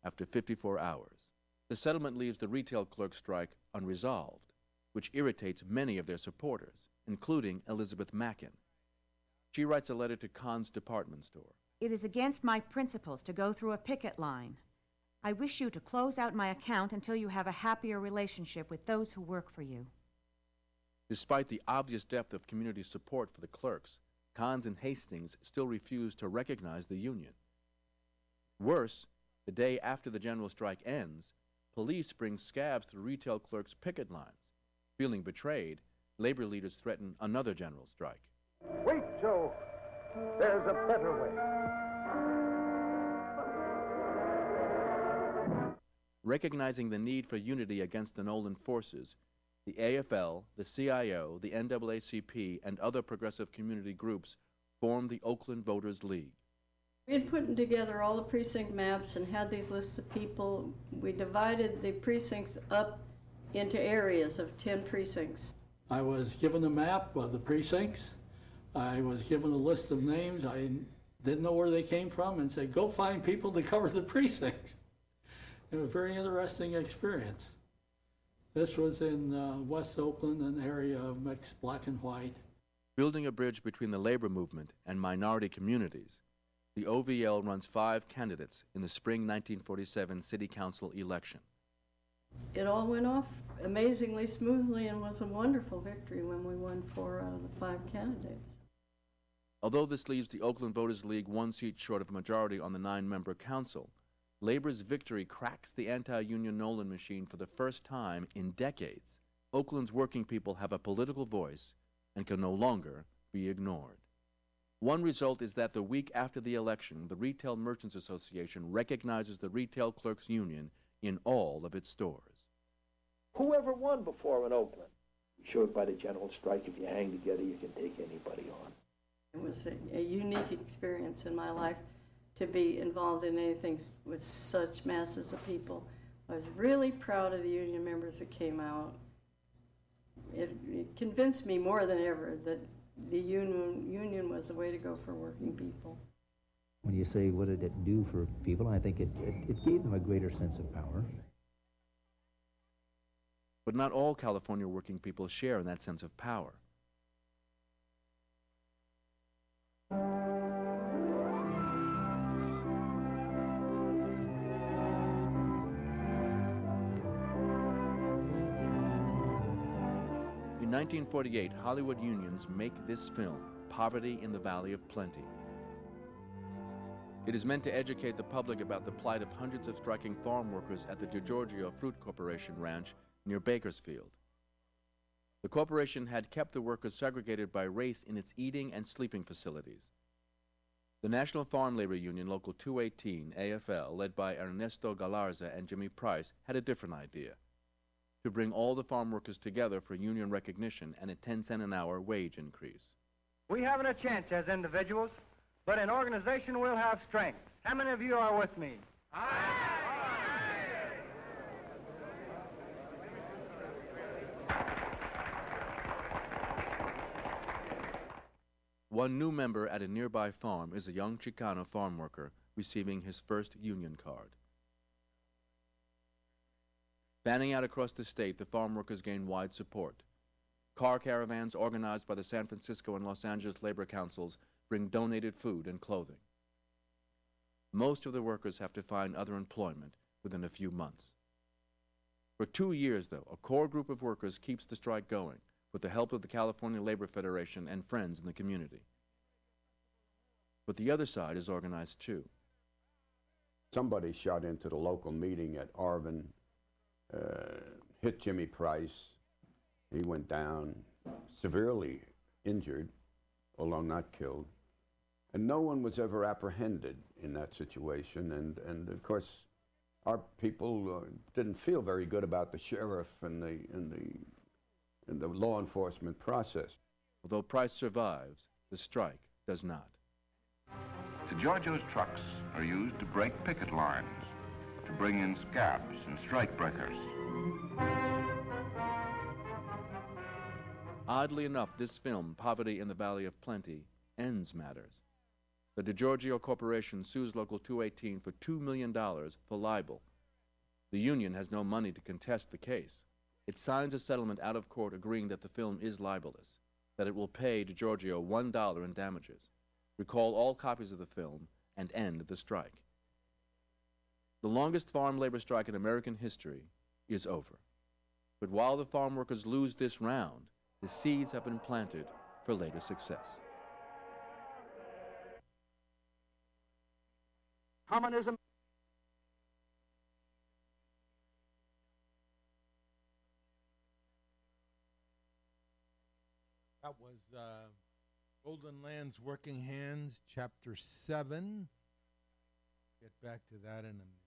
after 54 hours. The settlement leaves the retail clerk strike unresolved, which irritates many of their supporters, including Elizabeth Mackin. She writes a letter to Kahn's department store. It is against my principles to go through a picket line. I wish you to close out my account until you have a happier relationship with those who work for you. Despite the obvious depth of community support for the clerks, Kahn's and Hastings still refuse to recognize the union. Worse, the day after the general strike ends, police bring scabs to retail clerks' picket lines. Feeling betrayed, labor leaders threaten another general strike. Wait, Joe. There's a better way. Recognizing the need for unity against the Knowland forces, the AFL, the CIO, the NAACP, and other progressive community groups formed the Oakland Voters League. We had put together all the precinct maps and had these lists of people. We divided the precincts up into areas of 10 precincts. I was given a map of the precincts. I was given a list of names. I didn't know where they came from and said, go find people to cover the precincts. It was a very interesting experience. This was in uh, West Oakland, an area of mixed black and white. Building a bridge between the labor movement and minority communities, the OVL runs five candidates in the spring 1947 City Council election. It all went off amazingly smoothly and was a wonderful victory when we won four out of the five candidates. Although this leaves the Oakland Voters League one seat short of a majority on the nine member council, Labor's victory cracks the anti union Knowland machine for the first time in decades. Oakland's working people have a political voice and can no longer be ignored. One result is that the week after the election, the Retail Merchants Association recognizes the Retail Clerks Union in all of its stores. Whoever won before in Oakland? Showed by the general strike, if you hang together, you can take anybody on. It was a, a unique experience in my life to be involved in anything with such masses of people. I was really proud of the union members that came out. It, it convinced me more than ever that the union, union was the way to go for working people. When you say what did it do for people, I think it, it, it gave them a greater sense of power. But not all California working people share in that sense of power. 1948, Hollywood unions make this film, Poverty in the Valley of Plenty. It is meant to educate the public about the plight of hundreds of striking farm workers at the DiGiorgio Fruit Corporation ranch near Bakersfield. The corporation had kept the workers segregated by race in its eating and sleeping facilities. The National Farm Labor Union Local 218, AFL, led by Ernesto Galarza and Jimmy Price, had a different idea to bring all the farm workers together for union recognition and a 10 cent an hour wage increase. We haven't a chance as individuals, but in organization we'll have strength. How many of you are with me? One new member at a nearby farm is a young Chicano farm worker receiving his first union card. Fanning out across the state, the farm workers gain wide support. Car caravans organized by the San Francisco and Los Angeles labor councils bring donated food and clothing. Most of the workers have to find other employment within a few months. For two years, though, a core group of workers keeps the strike going with the help of the California Labor Federation and friends in the community. But the other side is organized too. Somebody shot into the local meeting at Arvin, uh, hit Jimmy Price. He went down, severely injured, although not killed. And no one was ever apprehended in that situation. And, and of course, our people uh, didn't feel very good about the sheriff and the, and, the, and the law enforcement process. Although Price survives, the strike does not. DiGiorgio's trucks are used to break picket lines, to bring in scabs and strikebreakers. Oddly enough, this film, Poverty in the Valley of Plenty, ends matters. The DiGiorgio Corporation sues Local 218 for $2 million for libel. The union has no money to contest the case. It signs a settlement out of court agreeing that the film is libelous, that it will pay DiGiorgio $1 in damages, recall all copies of the film, and end the strike. The longest farm labor strike in American history is over. But while the farm workers lose this round, the seeds have been planted for later success. Communism. That was uh, Golden Lands Working Hands, Chapter 7. Get back to that in a minute.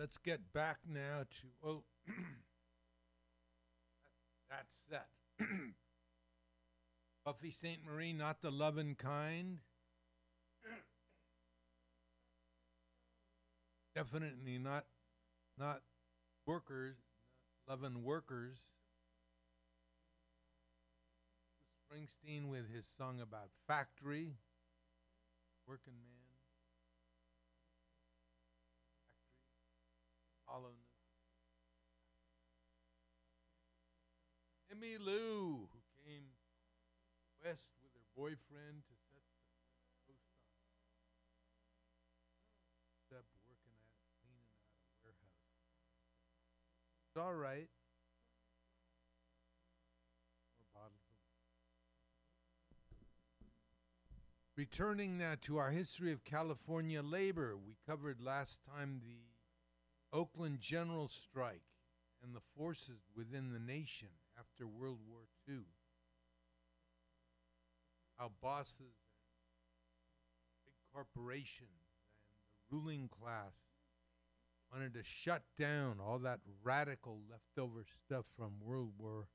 Let's get back now to oh, that's that. Buffy Sainte-Marie, not the loving kind. Definitely not, not workers, not loving workers. Springsteen with his song about factory, working man, Emmylou, who came west with her boyfriend to set the coast on step working at cleaning out a warehouse. It's all right. Returning now to our history of California labor, we covered last time the Oakland General Strike and the forces within the nation after World War II. How bosses and big corporations and the ruling class wanted to shut down all that radical leftover stuff from World War,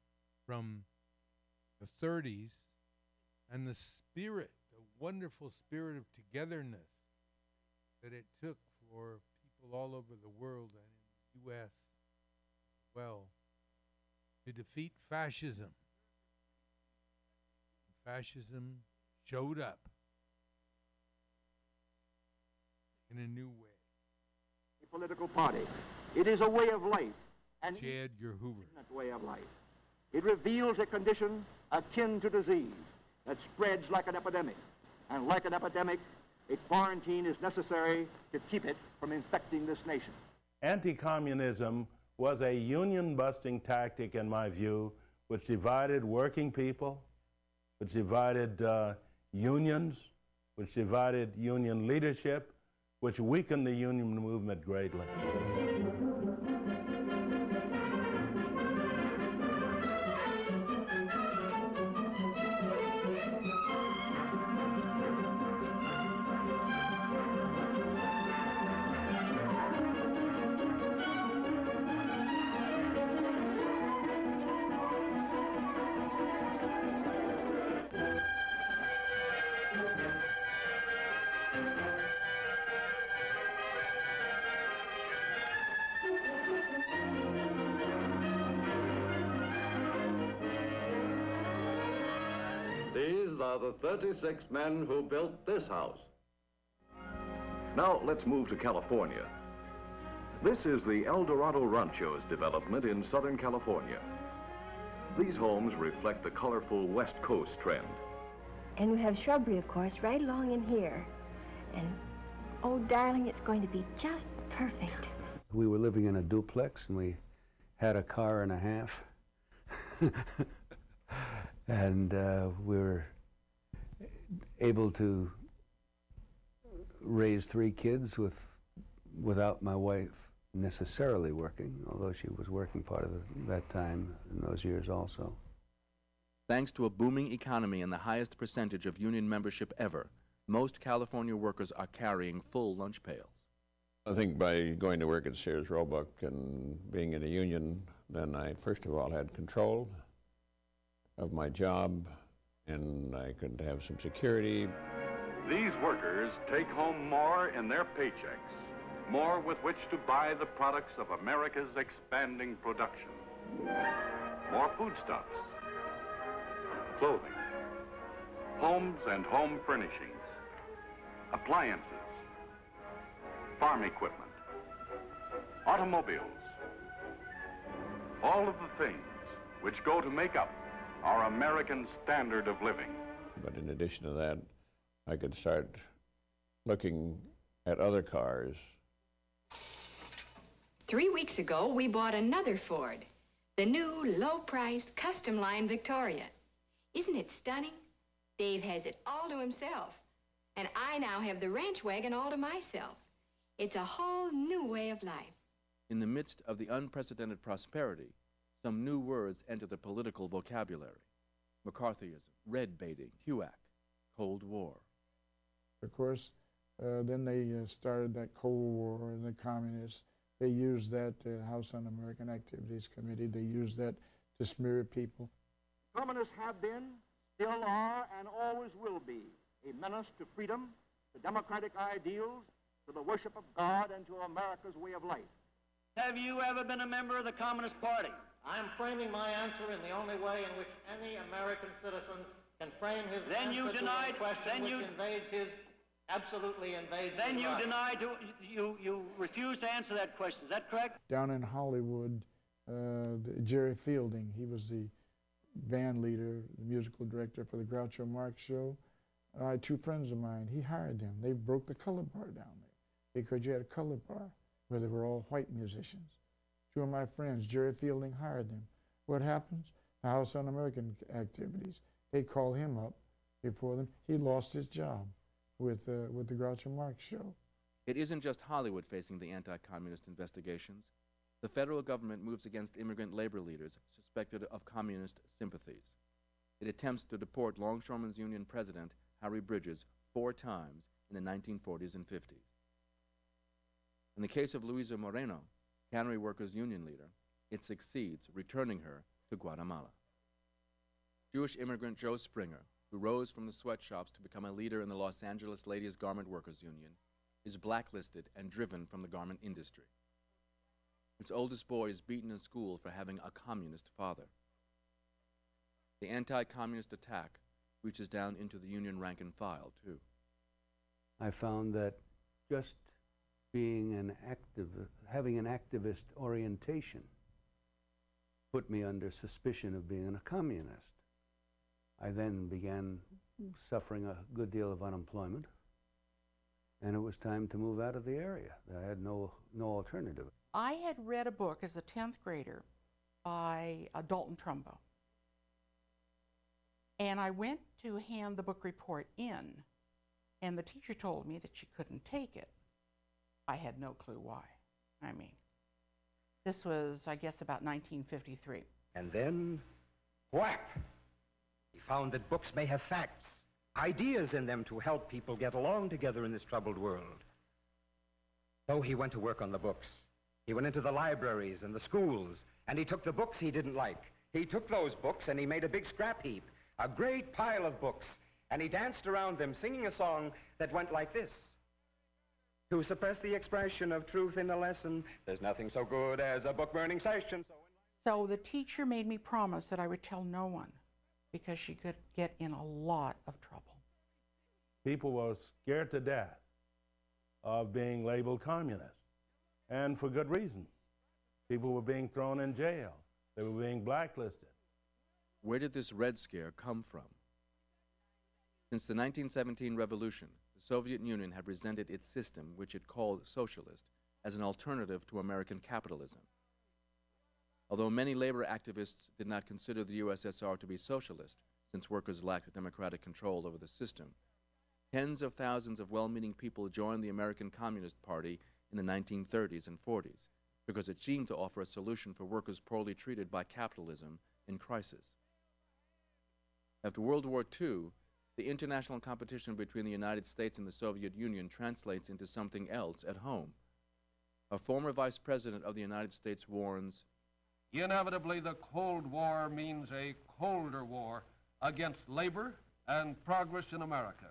from the 30s, and the spirit, the wonderful spirit of togetherness that it took for people all over the world and in the U.S. well to defeat fascism. Fascism showed up in a new way. A political party. It is a way of life, And J. Edgar Hoover. infinite way of life. It reveals a condition akin to disease that spreads like an epidemic. And like an epidemic, a quarantine is necessary to keep it from infecting this nation. Anti communism was a union busting tactic, in my view, which divided working people, which divided uh, unions, which divided union leadership, which weakened the union movement greatly. 36 men who built this house. Now let's move to California. This is the El Dorado Ranchos development in Southern California. These homes reflect the colorful West Coast trend. And we have shrubbery, of course, right along in here. And, oh, darling, it's going to be just perfect. We were living in a duplex and we had a car and a half. and uh, we were able to raise three kids with, without my wife necessarily working, although she was working part of the, that time in those years also. Thanks to a booming economy and the highest percentage of union membership ever, most California workers are carrying full lunch pails. I think by going to work at Sears Roebuck and being in a union, then I first of all had control of my job and I could have some security. These workers take home more in their paychecks, more with which to buy the products of America's expanding production. More foodstuffs, clothing, homes and home furnishings, appliances, farm equipment, automobiles, all of the things which go to make up our American standard of living. But in addition to that, I could start looking at other cars. Three weeks ago, we bought another Ford, the new low-priced custom line Victoria. Isn't it stunning? Dave has it all to himself, and I now have the ranch wagon all to myself. It's a whole new way of life. In the midst of the unprecedented prosperity, some new words enter the political vocabulary. McCarthyism, red baiting, HUAC, Cold War. Of course, uh, then they uh, started that Cold War and the communists. They used that uh, House Un-American Activities Committee. They used that to smear people. Communists have been, still are, and always will be a menace to freedom, to democratic ideals, to the worship of God, and to America's way of life. Have you ever been a member of the Communist Party? I'm framing my answer in the only way in which any American citizen can frame his Then answer you to denied- a question then which you- invades his, absolutely invades Then his you right. denied to, you, you refused to answer that question. Is that correct? Down in Hollywood, uh, Jerry Fielding, he was the band leader, the musical director for the Groucho Marx show. I had two friends of mine. He hired them. They broke the color bar down there because you had a color bar where they were all white musicians. Two of my friends, Jerry Fielding, hired them. What happens? The House Un-American Activities. They call him up before them. He lost his job with, uh, with the Groucho Marx show. It isn't just Hollywood facing the anti communist investigations. The federal government moves against immigrant labor leaders suspected of communist sympathies. It attempts to deport Longshoremen's Union president Harry Bridges four times in the 1940s and 50s. In the case of Luisa Moreno, Cannery Workers Union leader, it succeeds, returning her to Guatemala. Jewish immigrant Joe Springer, who rose from the sweatshops to become a leader in the Los Angeles Ladies Garment Workers Union, is blacklisted and driven from the garment industry. Its oldest boy is beaten in school for having a communist father. The anti communist attack reaches down into the union rank and file, too. I found that just being an active, having an activist orientation put me under suspicion of being a communist. I then began suffering a good deal of unemployment, and it was time to move out of the area. I had no, no alternative. I had read a book as a 10th grader by uh, Dalton Trumbo, And I went to hand the book report in, and the teacher told me that she couldn't take it. I had no clue why. I mean, this was, I guess, about 1953. And then, whap! He found that books may have facts, ideas in them to help people get along together in this troubled world. So he went to work on the books. He went into the libraries and the schools, and he took the books he didn't like. He took those books and he made a big scrap heap, a great pile of books, and he danced around them singing a song that went like this. To suppress the expression of truth in a lesson, there's nothing so good as a book burning session. So the teacher made me promise that I would tell no one because she could get in a lot of trouble. People were scared to death of being labeled communist, and for good reason. People were being thrown in jail, they were being blacklisted. Where did this Red Scare come from? Since the 1917 revolution, the Soviet Union had resented its system, which it called socialist, as an alternative to American capitalism. Although many labor activists did not consider the USSR to be socialist, since workers lacked democratic control over the system, tens of thousands of well meaning people joined the American Communist Party in the 1930s and 40s because it seemed to offer a solution for workers poorly treated by capitalism in crisis. After World War II, the international competition between the United States and the Soviet Union translates into something else at home. A former vice president of the United States warns Inevitably, the Cold War means a colder war against labor and progress in America.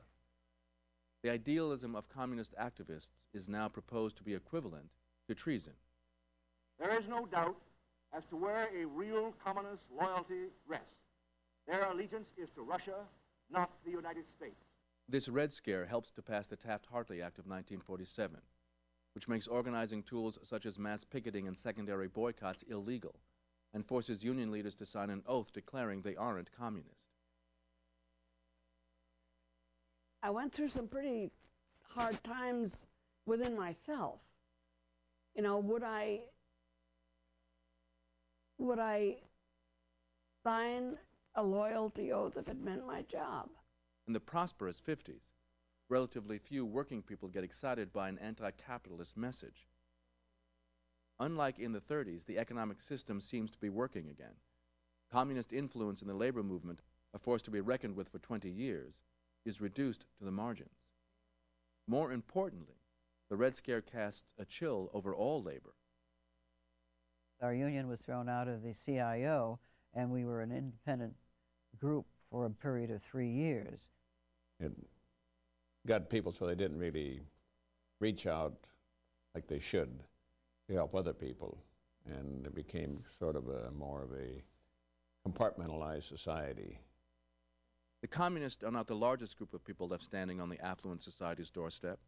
the idealism of communist activists is now proposed to be equivalent to treason. There is no doubt as to where a real communist loyalty rests. Their allegiance is to Russia, not the United States. This Red Scare helps to pass the Taft Hartley Act of 1947, which makes organizing tools such as mass picketing and secondary boycotts illegal and forces union leaders to sign an oath declaring they aren't communist. I went through some pretty hard times within myself. You know, would I would I sign a loyalty oath if it meant my job? In the prosperous 50s, relatively few working people get excited by an anti capitalist message. Unlike in the 30s, the economic system seems to be working again. Communist influence in the labor movement, a force to be reckoned with for 20 years, is reduced to the margins. More importantly, the Red Scare casts a chill over all labor. Our union was thrown out of the CIO, and we were an independent group for a period of three years. It got people so they didn't really reach out like they should to help other people. And it became sort of a more of a compartmentalized society. The communists are not the largest group of people left standing on the affluent society's doorstep.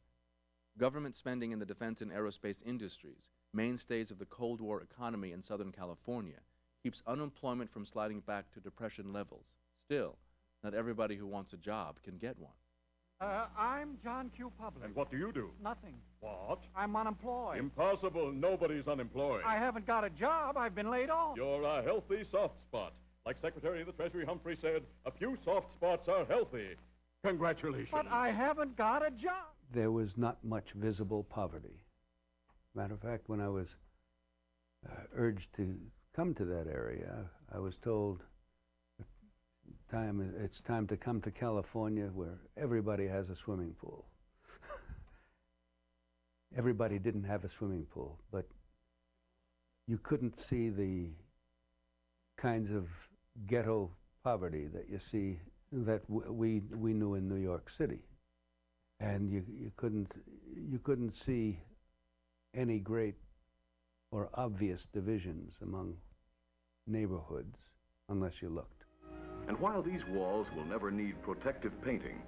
Government spending in the defense and aerospace industries, mainstays of the Cold War economy in Southern California, keeps unemployment from sliding back to depression levels. Still, not everybody who wants a job can get one. Uh, I'm John Q. Public. And what do you do? Nothing. What? I'm unemployed. Impossible. Nobody's unemployed. I haven't got a job. I've been laid off. You're a healthy soft spot. Like Secretary of the Treasury Humphrey said, a few soft spots are healthy. Congratulations. But I haven't got a job. There was not much visible poverty. Matter of fact, when I was uh, urged to come to that area, I was told time it's time to come to California where everybody has a swimming pool. everybody didn't have a swimming pool, but you couldn't see the kinds of ghetto poverty that you see that we we knew in New York City, and you you couldn't you couldn't see any great or obvious divisions among neighborhoods unless you looked. And while these walls will never need protective painting,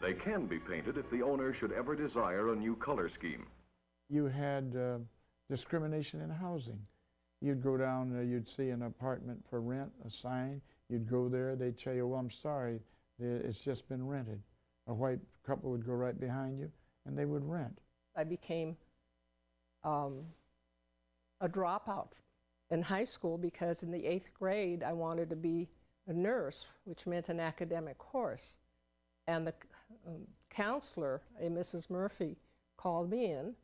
they can be painted if the owner should ever desire a new color scheme. You had uh, discrimination in housing. You'd go down, uh, you'd see an apartment for rent, a sign. You'd go there, they'd tell you, well, I'm sorry, it's just been rented. A white couple would go right behind you, and they would rent. I became um, a dropout in high school because in the eighth grade I wanted to be a nurse, which meant an academic course. And the um, counselor, a Mrs. Murphy, called me in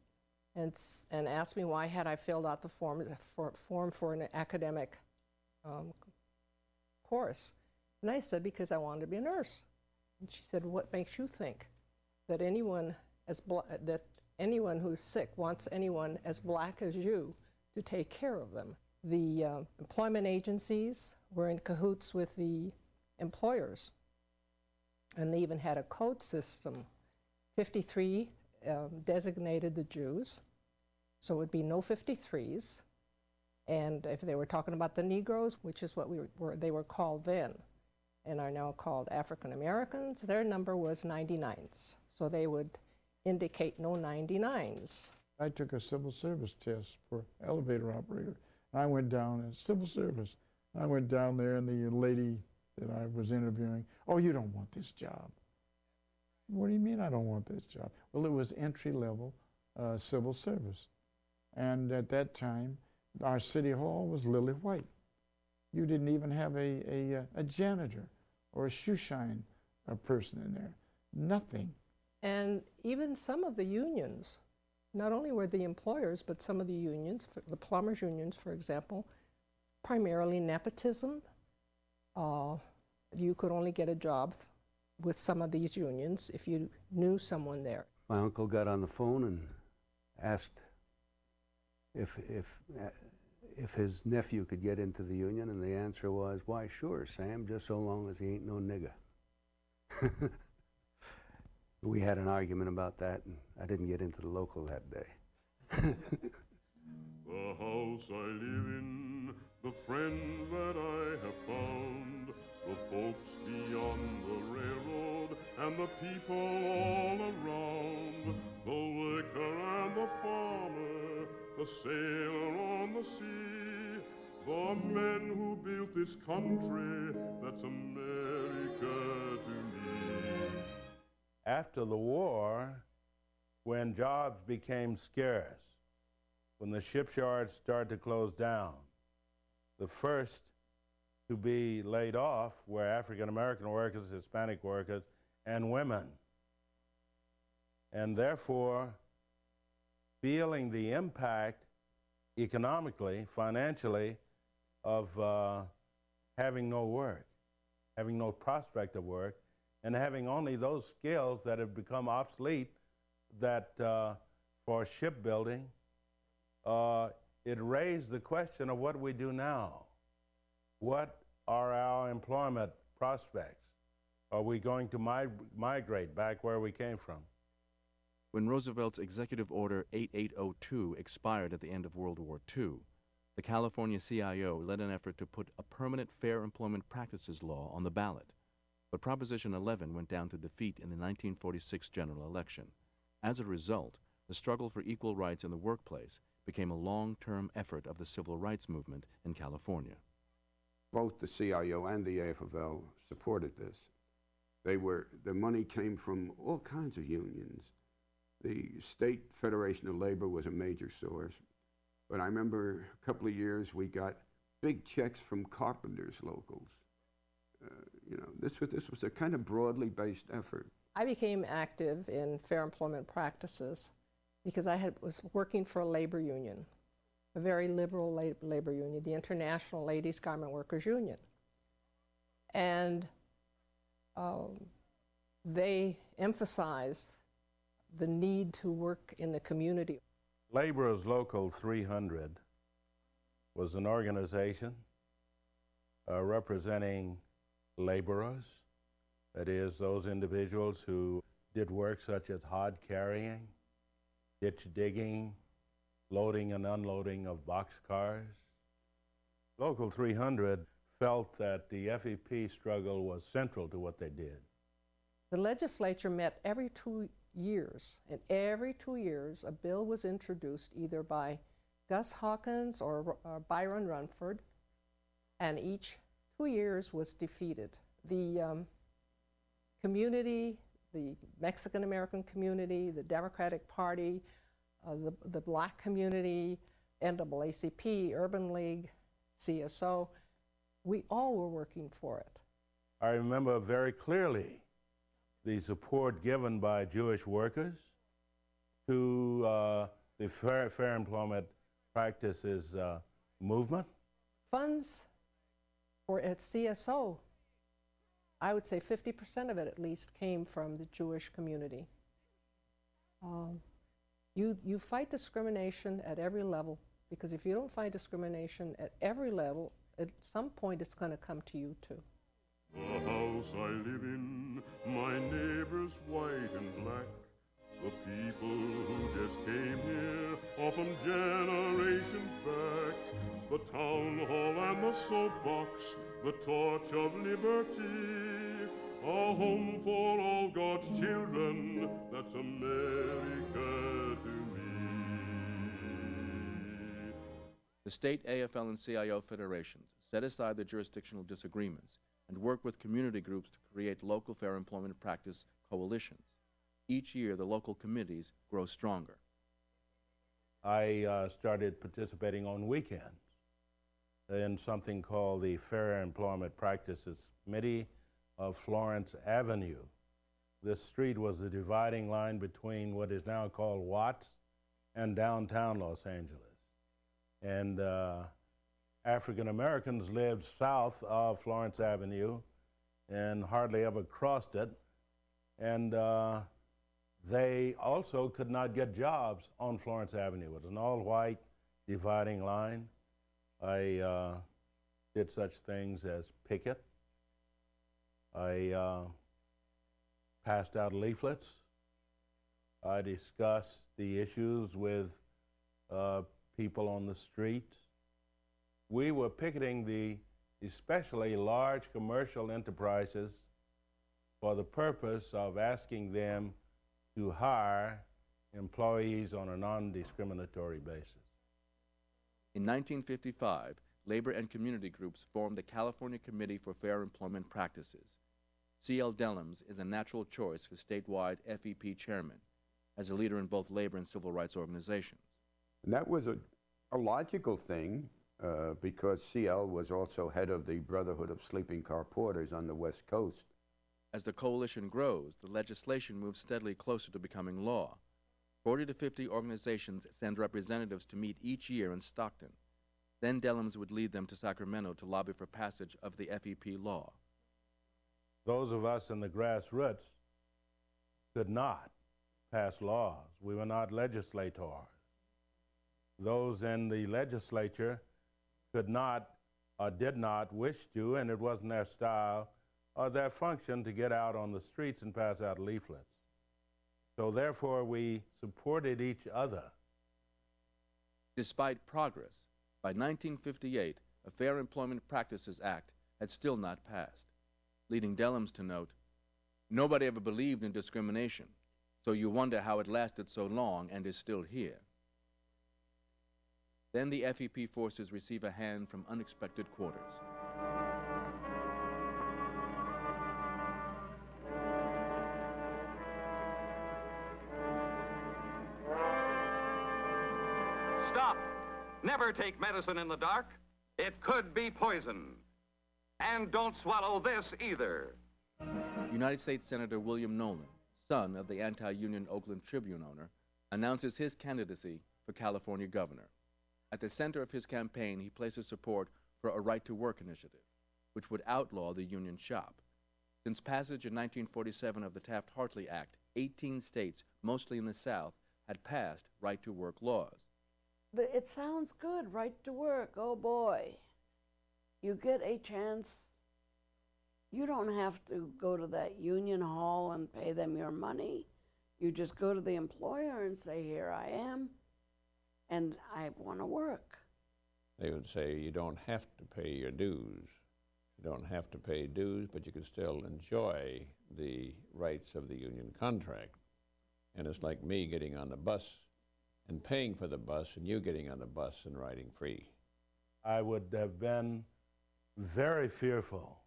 and, and asked me why had I filled out the form for, form for an academic um, course. And I said, because I wanted to be a nurse. And she said, what makes you think that anyone as that anyone who's sick wants anyone as black as you to take care of them? The uh, employment agencies were in cahoots with the employers. And they even had a code system. 53 um, designated the Jews, so it would be no 53s. And if they were talking about the Negroes, which is what we were, they were called then, and are now called African Americans, their number was 99s. So they would indicate no 99s. I took a civil service test for elevator operator. I went down as civil service. I went down there, and the lady that I was interviewing, oh, you don't want this job. What do you mean I don't want this job? Well, it was entry level uh, civil service. And at that time, our city hall was lily white. You didn't even have a, a, uh, a janitor or a shoe shine a person in there. Nothing. And even some of the unions, not only were the employers, but some of the unions, the plumbers unions, for example, primarily nepotism. Uh, you could only get a job with some of these unions if you knew someone there. My uncle got on the phone and asked if, if, uh, if his nephew could get into the union, and the answer was, why, sure, Sam, just so long as he ain't no nigger. we had an argument about that, and I didn't get into the local that day. the house I live in, the friends that I have found, the folks beyond the railroad, and the people all around, the worker and the farmer, the sailor on the sea, the men who built this country, that's America to me. After the war, when jobs became scarce, when the shipyards started to close down, the first to be laid off were African American workers, Hispanic workers, and women. And therefore, feeling the impact economically, financially, of uh, having no work, having no prospect of work, and having only those skills that have become obsolete that uh, for shipbuilding, uh, it raised the question of what we do now. What are our employment prospects? Are we going to mi migrate back where we came from? When Roosevelt's Executive Order 8802 expired at the end of World War II, the California CIO led an effort to put a permanent Fair Employment Practices Law on the ballot. But Proposition 11 went down to defeat in the 1946 general election. As a result, the struggle for equal rights in the workplace became a long term effort of the civil rights movement in California. Both the CIO and the AFL supported this. They were, the money came from all kinds of unions the State Federation of Labor was a major source. But I remember a couple of years we got big checks from carpenters locals. Uh, you know, this was, this was a kind of broadly based effort. I became active in fair employment practices because I had, was working for a labor union, a very liberal la labor union, the International Ladies Garment Workers Union. And um, they emphasized the need to work in the community. Laborers Local 300 was an organization uh, representing laborers, that is, those individuals who did work such as hod carrying, ditch digging, loading and unloading of boxcars. Local 300 felt that the FEP struggle was central to what they did. The legislature met every two years. And every two years, a bill was introduced either by Gus Hawkins or, or Byron Rumford, and each two years was defeated. The um, community, the Mexican American community, the Democratic Party, uh, the, the black community, NAACP, Urban League, CSO, We all were working for it. I remember very clearly the support given by Jewish workers to uh, the Fair, Fair Employment Practices uh, movement. Funds for at CSO, I would say 50% of it at least came from the Jewish community. Um, you, you fight discrimination at every level because if you don't fight discrimination at every level, at some point it's going to come to you too. The house I live in, my neighbors white and black. The people who just came here are from generations back. The town hall and the soapbox, the torch of liberty. A home for all God's children, that's America to me. The state AFL and CIO federations set aside the jurisdictional disagreements and work with community groups to create local fair employment practice coalitions. Each year, the local committees grow stronger. I uh, started participating on weekends in something called the Fair Employment Practices Committee of Florence Avenue. This street was the dividing line between what is now called Watts and downtown Los Angeles. And uh, African Americans lived south of Florence Avenue and hardly ever crossed it. And uh, they also could not get jobs on Florence Avenue. It was an all white dividing line. I uh, did such things as picket. I uh, passed out leaflets. I discussed the issues with uh, people on the street. We were picketing the especially large commercial enterprises for the purpose of asking them to hire employees on a non-discriminatory basis. In 1955, labor and community groups formed the California Committee for Fair Employment Practices. C.L. Dellums is a natural choice for statewide FEP chairman, as a leader in both labor and civil rights organizations. And that was a, a logical thing uh, because CL was also head of the Brotherhood of Sleeping Car Porters on the West Coast. As the coalition grows, the legislation moves steadily closer to becoming law. 40 to 50 organizations send representatives to meet each year in Stockton. Then Dellums would lead them to Sacramento to lobby for passage of the FEP law. Those of us in the grassroots could not pass laws. We were not legislators. Those in the legislature could not or did not wish to, and it wasn't their style or their function to get out on the streets and pass out leaflets. So therefore, we supported each other. Despite progress, by 1958, a Fair Employment Practices Act had still not passed, leading Dellums to note, Nobody ever believed in discrimination, so you wonder how it lasted so long and is still here. Then the FEP forces receive a hand from unexpected quarters. Stop! Never take medicine in the dark. It could be poison. And don't swallow this either. United States Senator William Knowland, son of the anti union Oakland Tribune owner, announces his candidacy for California governor. At the center of his campaign, he places support for a right to work initiative, which would outlaw the union shop. Since passage in 1947 of the Taft Hartley Act, 18 states, mostly in the South, had passed right to work laws. The, it sounds good, right to work. Oh boy. You get a chance. You don't have to go to that union hall and pay them your money. You just go to the employer and say, Here I am, and I want to work. They would say you don't have to pay your dues. You don't have to pay dues, but you can still enjoy the rights of the union contract. And it's like me getting on the bus and paying for the bus, and you getting on the bus and riding free. I would have been very fearful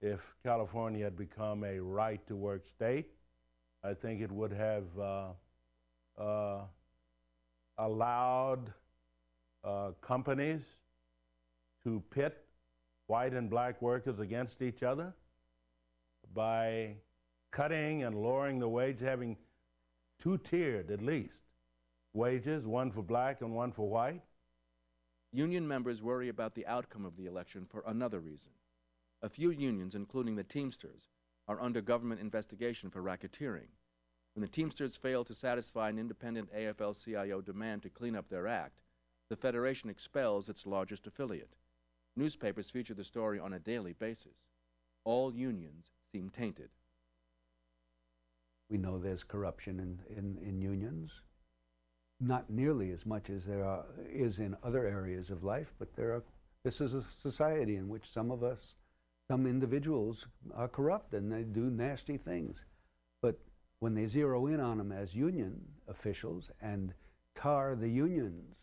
if California had become a right to work state. I think it would have uh, uh, allowed uh, companies to pit white and black workers against each other by cutting and lowering the wage, having two tiered at least wages, one for black and one for white. Union members worry about the outcome of the election for another reason. A few unions, including the Teamsters, are under government investigation for racketeering. When the Teamsters fail to satisfy an independent AFL CIO demand to clean up their act, the Federation expels its largest affiliate. Newspapers feature the story on a daily basis. All unions seem tainted. We know there's corruption in, in, in unions. Not nearly as much as there are, is in other areas of life, but there are, this is a society in which some of us, some individuals are corrupt and they do nasty things. But when they zero in on them as union officials and tar the unions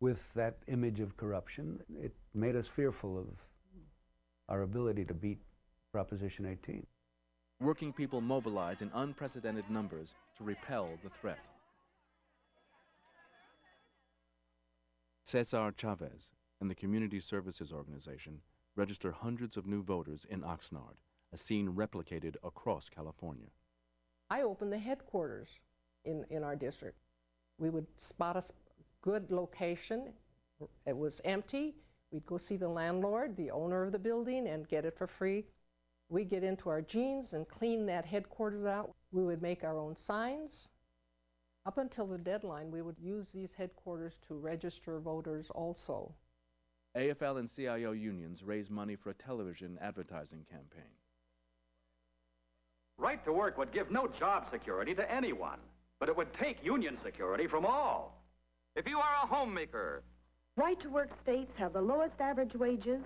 with that image of corruption, it made us fearful of our ability to beat Proposition 18. Working people mobilize in unprecedented numbers to repel the threat. Cesar Chavez and the Community Services Organization register hundreds of new voters in Oxnard, a scene replicated across California. I opened the headquarters in, in our district. We would spot a good location. It was empty. We'd go see the landlord, the owner of the building, and get it for free. We'd get into our jeans and clean that headquarters out. We would make our own signs. Up until the deadline, we would use these headquarters to register voters also. AFL and CIO unions raise money for a television advertising campaign. Right to work would give no job security to anyone, but it would take union security from all. If you are a homemaker, Right to work states have the lowest average wages,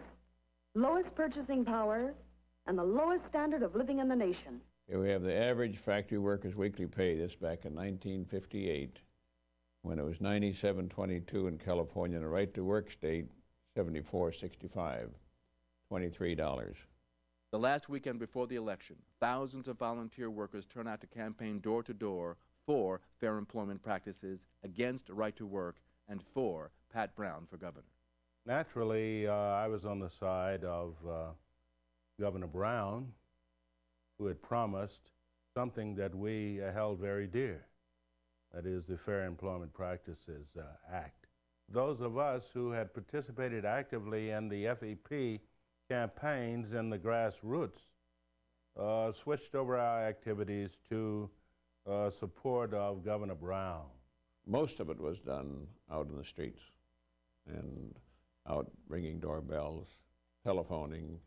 lowest purchasing power, and the lowest standard of living in the nation. Here we have the average factory workers' weekly pay, this back in 1958, when it was 97.22 in California, and the right to work state, 74.65, $23. The last weekend before the election, thousands of volunteer workers turn out to campaign door to door for fair employment practices, against right to work, and for Pat Brown for governor. Naturally, uh, I was on the side of uh, Governor Brown, who had promised something that we uh, held very dear that is, the Fair Employment Practices uh, Act. Those of us who had participated actively in the FEP campaigns in the grassroots uh, switched over our activities to uh, support of Governor Brown. Most of it was done out in the streets and out ringing doorbells, telephoning,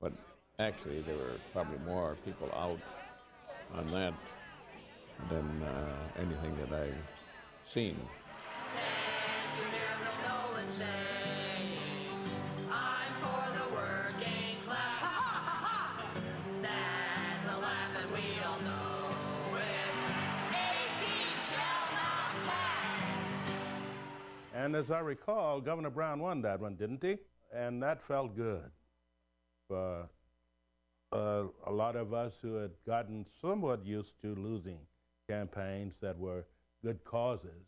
but actually there were probably more people out on that than uh, anything that I've seen. And as I recall, Governor Brown won that one, didn't he? And that felt good. For uh, a lot of us who had gotten somewhat used to losing campaigns that were good causes,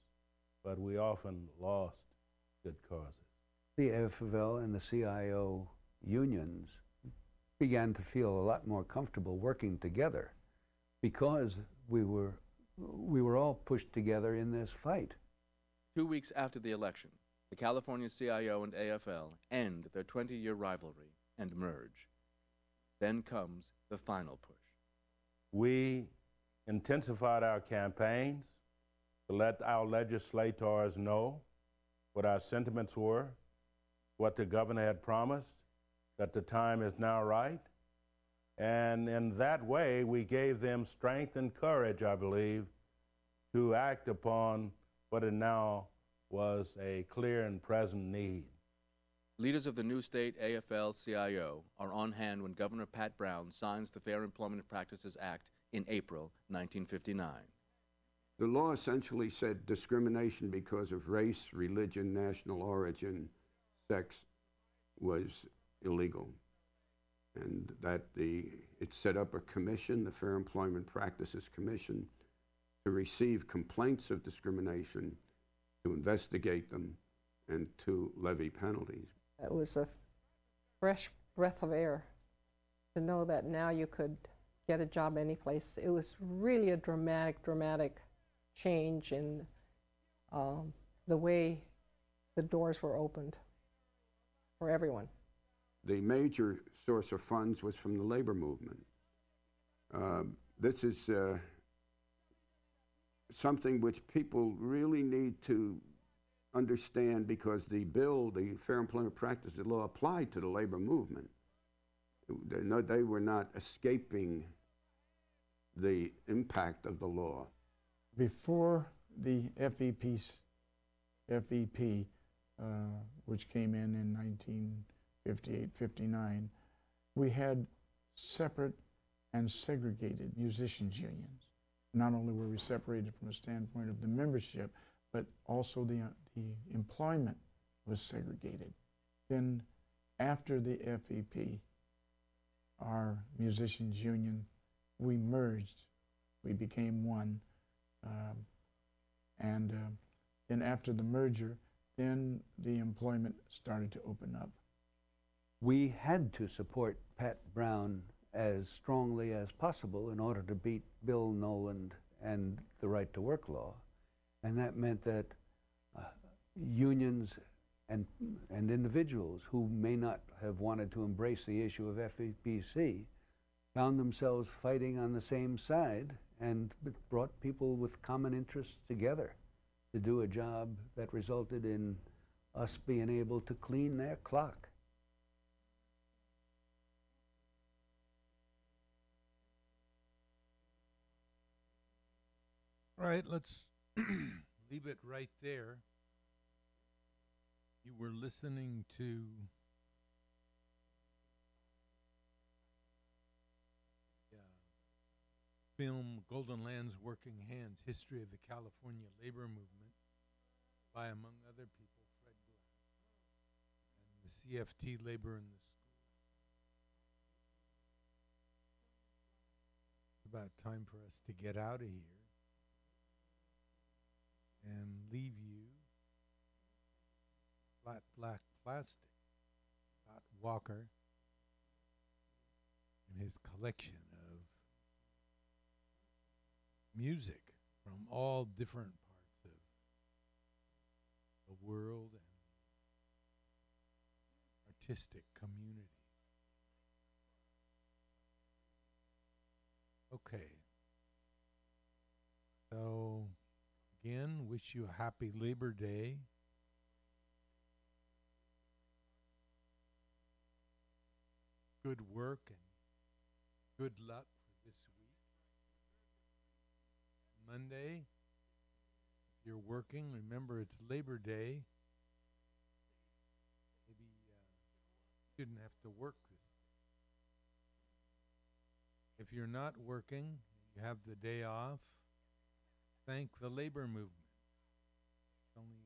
but we often lost good causes. The AFL and the CIO unions began to feel a lot more comfortable working together because we were, we were all pushed together in this fight. Two weeks after the election, the California CIO and AFL end their 20 year rivalry and merge. Then comes the final push. We intensified our campaigns to let our legislators know what our sentiments were, what the governor had promised, that the time is now right. And in that way, we gave them strength and courage, I believe, to act upon what it now was a clear and present need. Leaders of the new state AFL CIO are on hand when Governor Pat Brown signs the Fair Employment Practices Act in April 1959. The law essentially said discrimination because of race, religion, national origin, sex was illegal. And that the, it set up a commission, the Fair Employment Practices Commission, to receive complaints of discrimination, to investigate them, and to levy penalties. It was a fresh breath of air to know that now you could get a job anyplace. It was really a dramatic, dramatic change in um, the way the doors were opened for everyone. The major source of funds was from the labor movement. Uh, this is uh, something which people really need to understand because the bill, the Fair Employment Practices Law, applied to the labor movement. They, no, they were not escaping the impact of the law. Before the FEP, FEP uh, which came in in 1958 59, we had separate and segregated musicians' unions. Not only were we separated from the standpoint of the membership, but also the, uh, employment was segregated. Then, after the FEP, our musicians' union, we merged. We became one. Um, and uh, then, after the merger, then the employment started to open up. We had to support Pat Brown as strongly as possible in order to beat Bill Knowland and the right to work law. And that meant that unions and, and individuals who may not have wanted to embrace the issue of FEPC found themselves fighting on the same side and brought people with common interests together to do a job that resulted in us being able to clean their clock. All right, let's leave it right there. You were listening to uh, film Golden Lands Working Hands History of the California Labor Movement by, among other people, Fred Glass and the CFT Labor in the School. It's about time for us to get out of here and leave you flat black plastic. Scott Walker and his collection of music from all different parts of the world and artistic community. Okay. So, again, wish you a happy Labor Day. Good work and good luck for this week. Monday, if you're working, remember it's Labor Day. Maybe uh, you shouldn't have to work this day. If you're not working, you have the day off, thank the labor movement. It's only,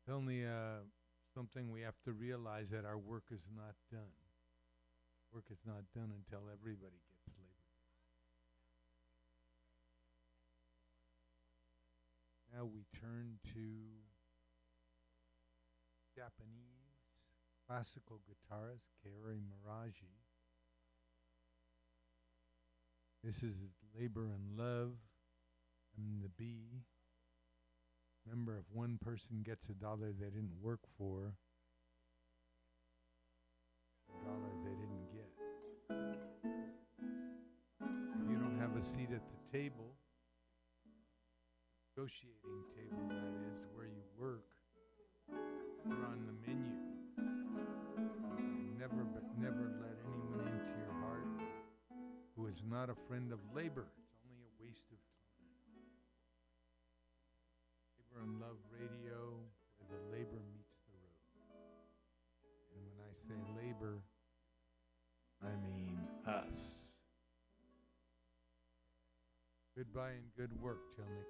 it's only uh, something we have to realize that our work is not done. Work is not done until everybody gets labor. Now we turn to Japanese classical guitarist Kaori Muraji. This is Labor and Love. I'm the B. Remember, if one person gets a dollar they didn't work for, a dollar they didn't get. If you don't have a seat at the table, negotiating table, that is, where you work, you're on the menu. Never, but never let anyone into your heart who is not a friend of labor. And Love Radio, where the labor meets the road. And when I say labor, I mean us. Goodbye and good work till next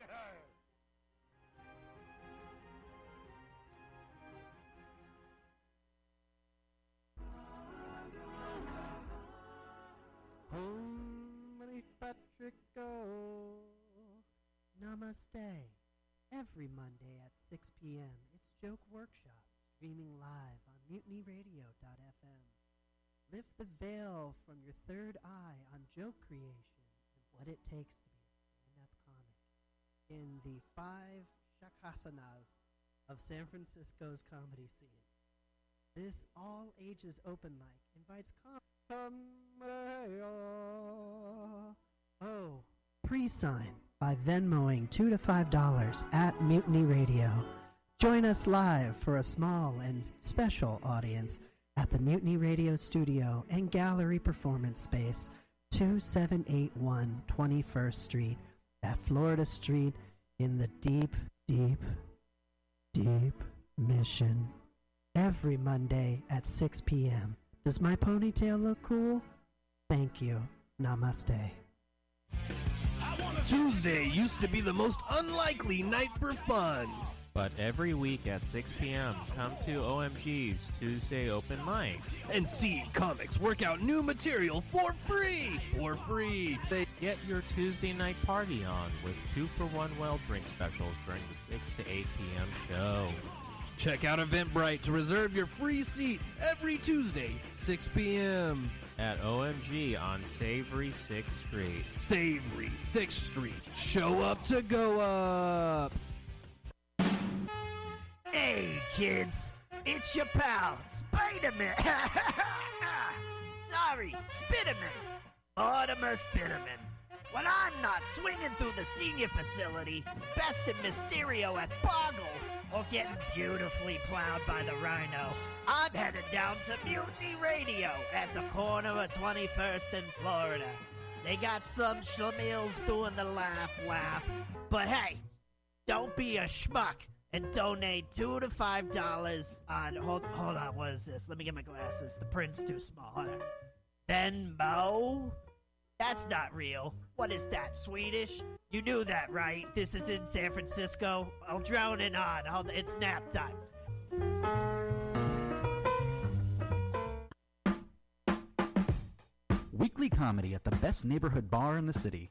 Patrick, namaste. Every Monday at 6 p.m., it's Joke Workshop, streaming live on mutinyradio.fm. Lift the veil from your third eye on joke creation and what it takes to in the five shakasanas of San Francisco's comedy scene. This all-ages open mic invites com- eh, oh. oh, pre-sign by Venmoing two to five dollars at Mutiny Radio. Join us live for a small and special audience at the Mutiny Radio Studio and Gallery Performance Space, 2781 21st Street at Florida Street in the deep, deep, deep Mission. Every Monday at 6 p.m. Does my ponytail look cool? Thank you. Namaste. Tuesday used to be the most unlikely night for fun. But every week at 6 p.m., come to OMG's Tuesday Open Mic. And see comics work out new material for free! For free! They Get your Tuesday night party on with two for one well drink specials during the 6 to 8 p.m. show. check out Eventbrite to reserve your free seat every Tuesday, 6 p.m. At OMG on Savory 6th Street. Savory 6th Street. Show up to go up. Hey, kids, it's your pal, Spider-Man. Sorry, Spiderman. Mortimer Spiderman. When I'm not swinging through the senior facility, besting Mysterio at Boggle, or getting beautifully plowed by the Rhino, I'm headed down to Mutiny Radio at the corner of 21st and Florida. They got some schlemiels doing the laugh laugh, but hey, don't be a schmuck and donate two to five dollars on hold hold on what is this? Let me get my glasses. The print's too small. Hold on. That's not real. What is that swedish? You knew that right? This is in san francisco. I'll drown it on. It's nap time. Weekly comedy at the best neighborhood bar in the city.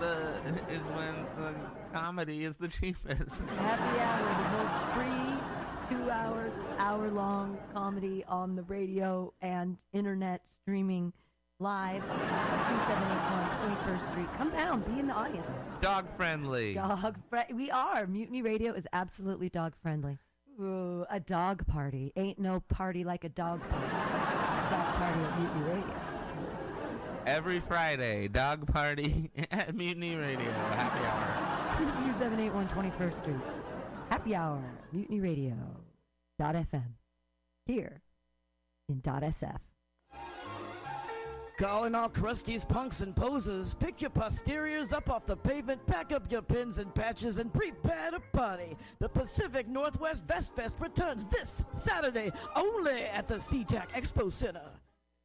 the, is when the comedy is the cheapest. Happy Hour, the most free two hours, hour long comedy on the radio and internet streaming live. 2781 21st Street. Come down, be in the audience. Dog friendly. Dog friendly. We are. Mutiny Radio is absolutely dog friendly. Ooh, a dog party. Ain't no party like a dog party. dog party at Mutiny Radio. Every Friday, dog party at Mutiny Radio. Happy hour. 2781 21st Street. Happy Hour, Mutiny Radio. Dot FM. Here in dot SF. Calling all crusties, punks, and posers. Pick your posteriors up off the pavement, pack up your pins and patches, and prepare to party. The Pacific Northwest Vest Fest returns this Saturday only at the SeaTac Expo Center.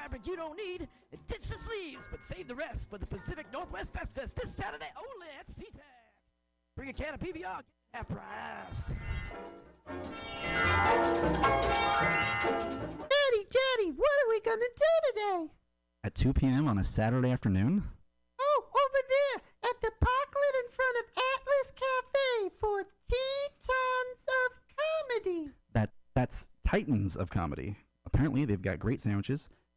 Never fabric you don't need, and ditch the sleeves, but save the rest for the Pacific Northwest Fest Fest this Saturday only at SeaTac. Bring a can of PBR, get half price. Daddy, Daddy, what are we gonna do today? At 2 p.m. on a Saturday afternoon? Oh, over there at the parklet in front of Atlas Cafe for Tetons of Comedy. That That's Titans of Comedy. Apparently, they've got great sandwiches,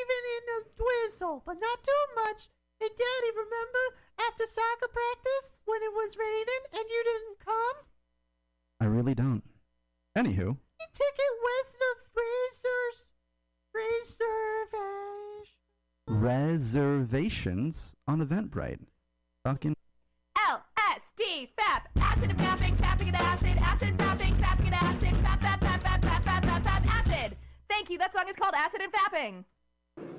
even in a drizzle, but not too much. Hey, Daddy, remember after soccer practice when it was raining and you didn't come? I really don't. Anywho, The ticket was the Fraser's reservation. reservations on Eventbrite. Fucking LSD, FAP, acid and fapping, fapping and acid, acid, fapping, fapping and acid, fap, fap, fap, fap, fap, fap, fap, fap, acid. Thank you. That song is called Acid and Fapping.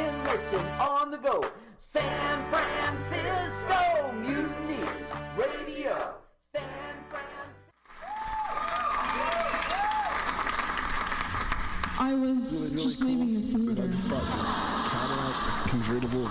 can listen on the go. San Francisco Mutiny Radio. San I was just leaving the theater. convertible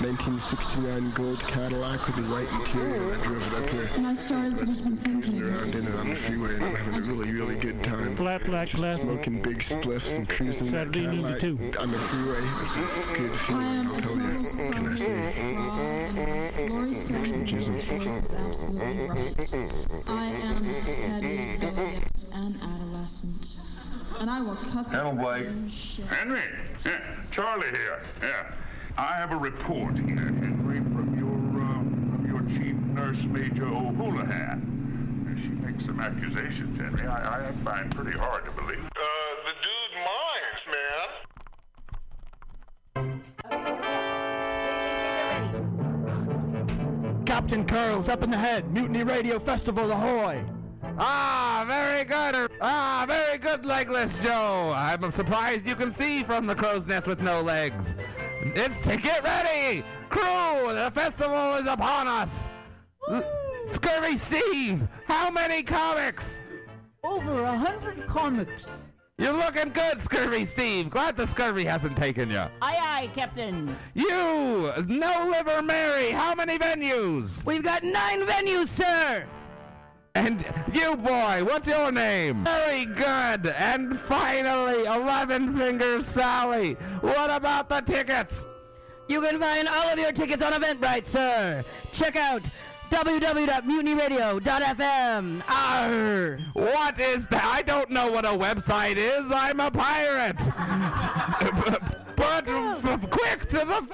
1969 gold Cadillac with the white interior. and I drove it up here. And I started to do some thinking. Around in it on the freeway and I'm having a really, really good time. Flat black glass. Smoking big spliffs and cruising that Saturday noon to Cadillac two. on the freeway. It's good I feeling, am I'll a tell you. total What can I say? fraud. Lori Stone's voice is absolutely right. I am Teddy, rebellious, an adolescent. And I will cut the Hello, Blake. Henry, yeah, Charlie here. Yeah, I have a report here, Henry, from your um, from your chief nurse, Major O'Houlihan. Uh, She makes some accusations, Henry. I, I find pretty hard to believe. Uh, the dude minds, man. Captain Curls up in the head. Mutiny Radio Festival, ahoy! Ah, very good. Ah, very good, Legless Joe. I'm surprised you can see from the crow's nest with no legs. It's to get ready, crew. The festival is upon us. L- Scurvy Steve, how many comics? Over a hundred comics. You're looking good, Scurvy Steve. Glad the scurvy hasn't taken you. Aye, aye, Captain. You, No Liver Mary, how many venues? We've got nine venues, sir. And you, boy, what's your name? Very good. And finally, Eleven Fingers Sally. What about the tickets? You can find all of your tickets on Eventbrite, sir. Check out www.mutinyradio.fm. Arr. What is that? I don't know what a website is. I'm a pirate. but f- quick to the.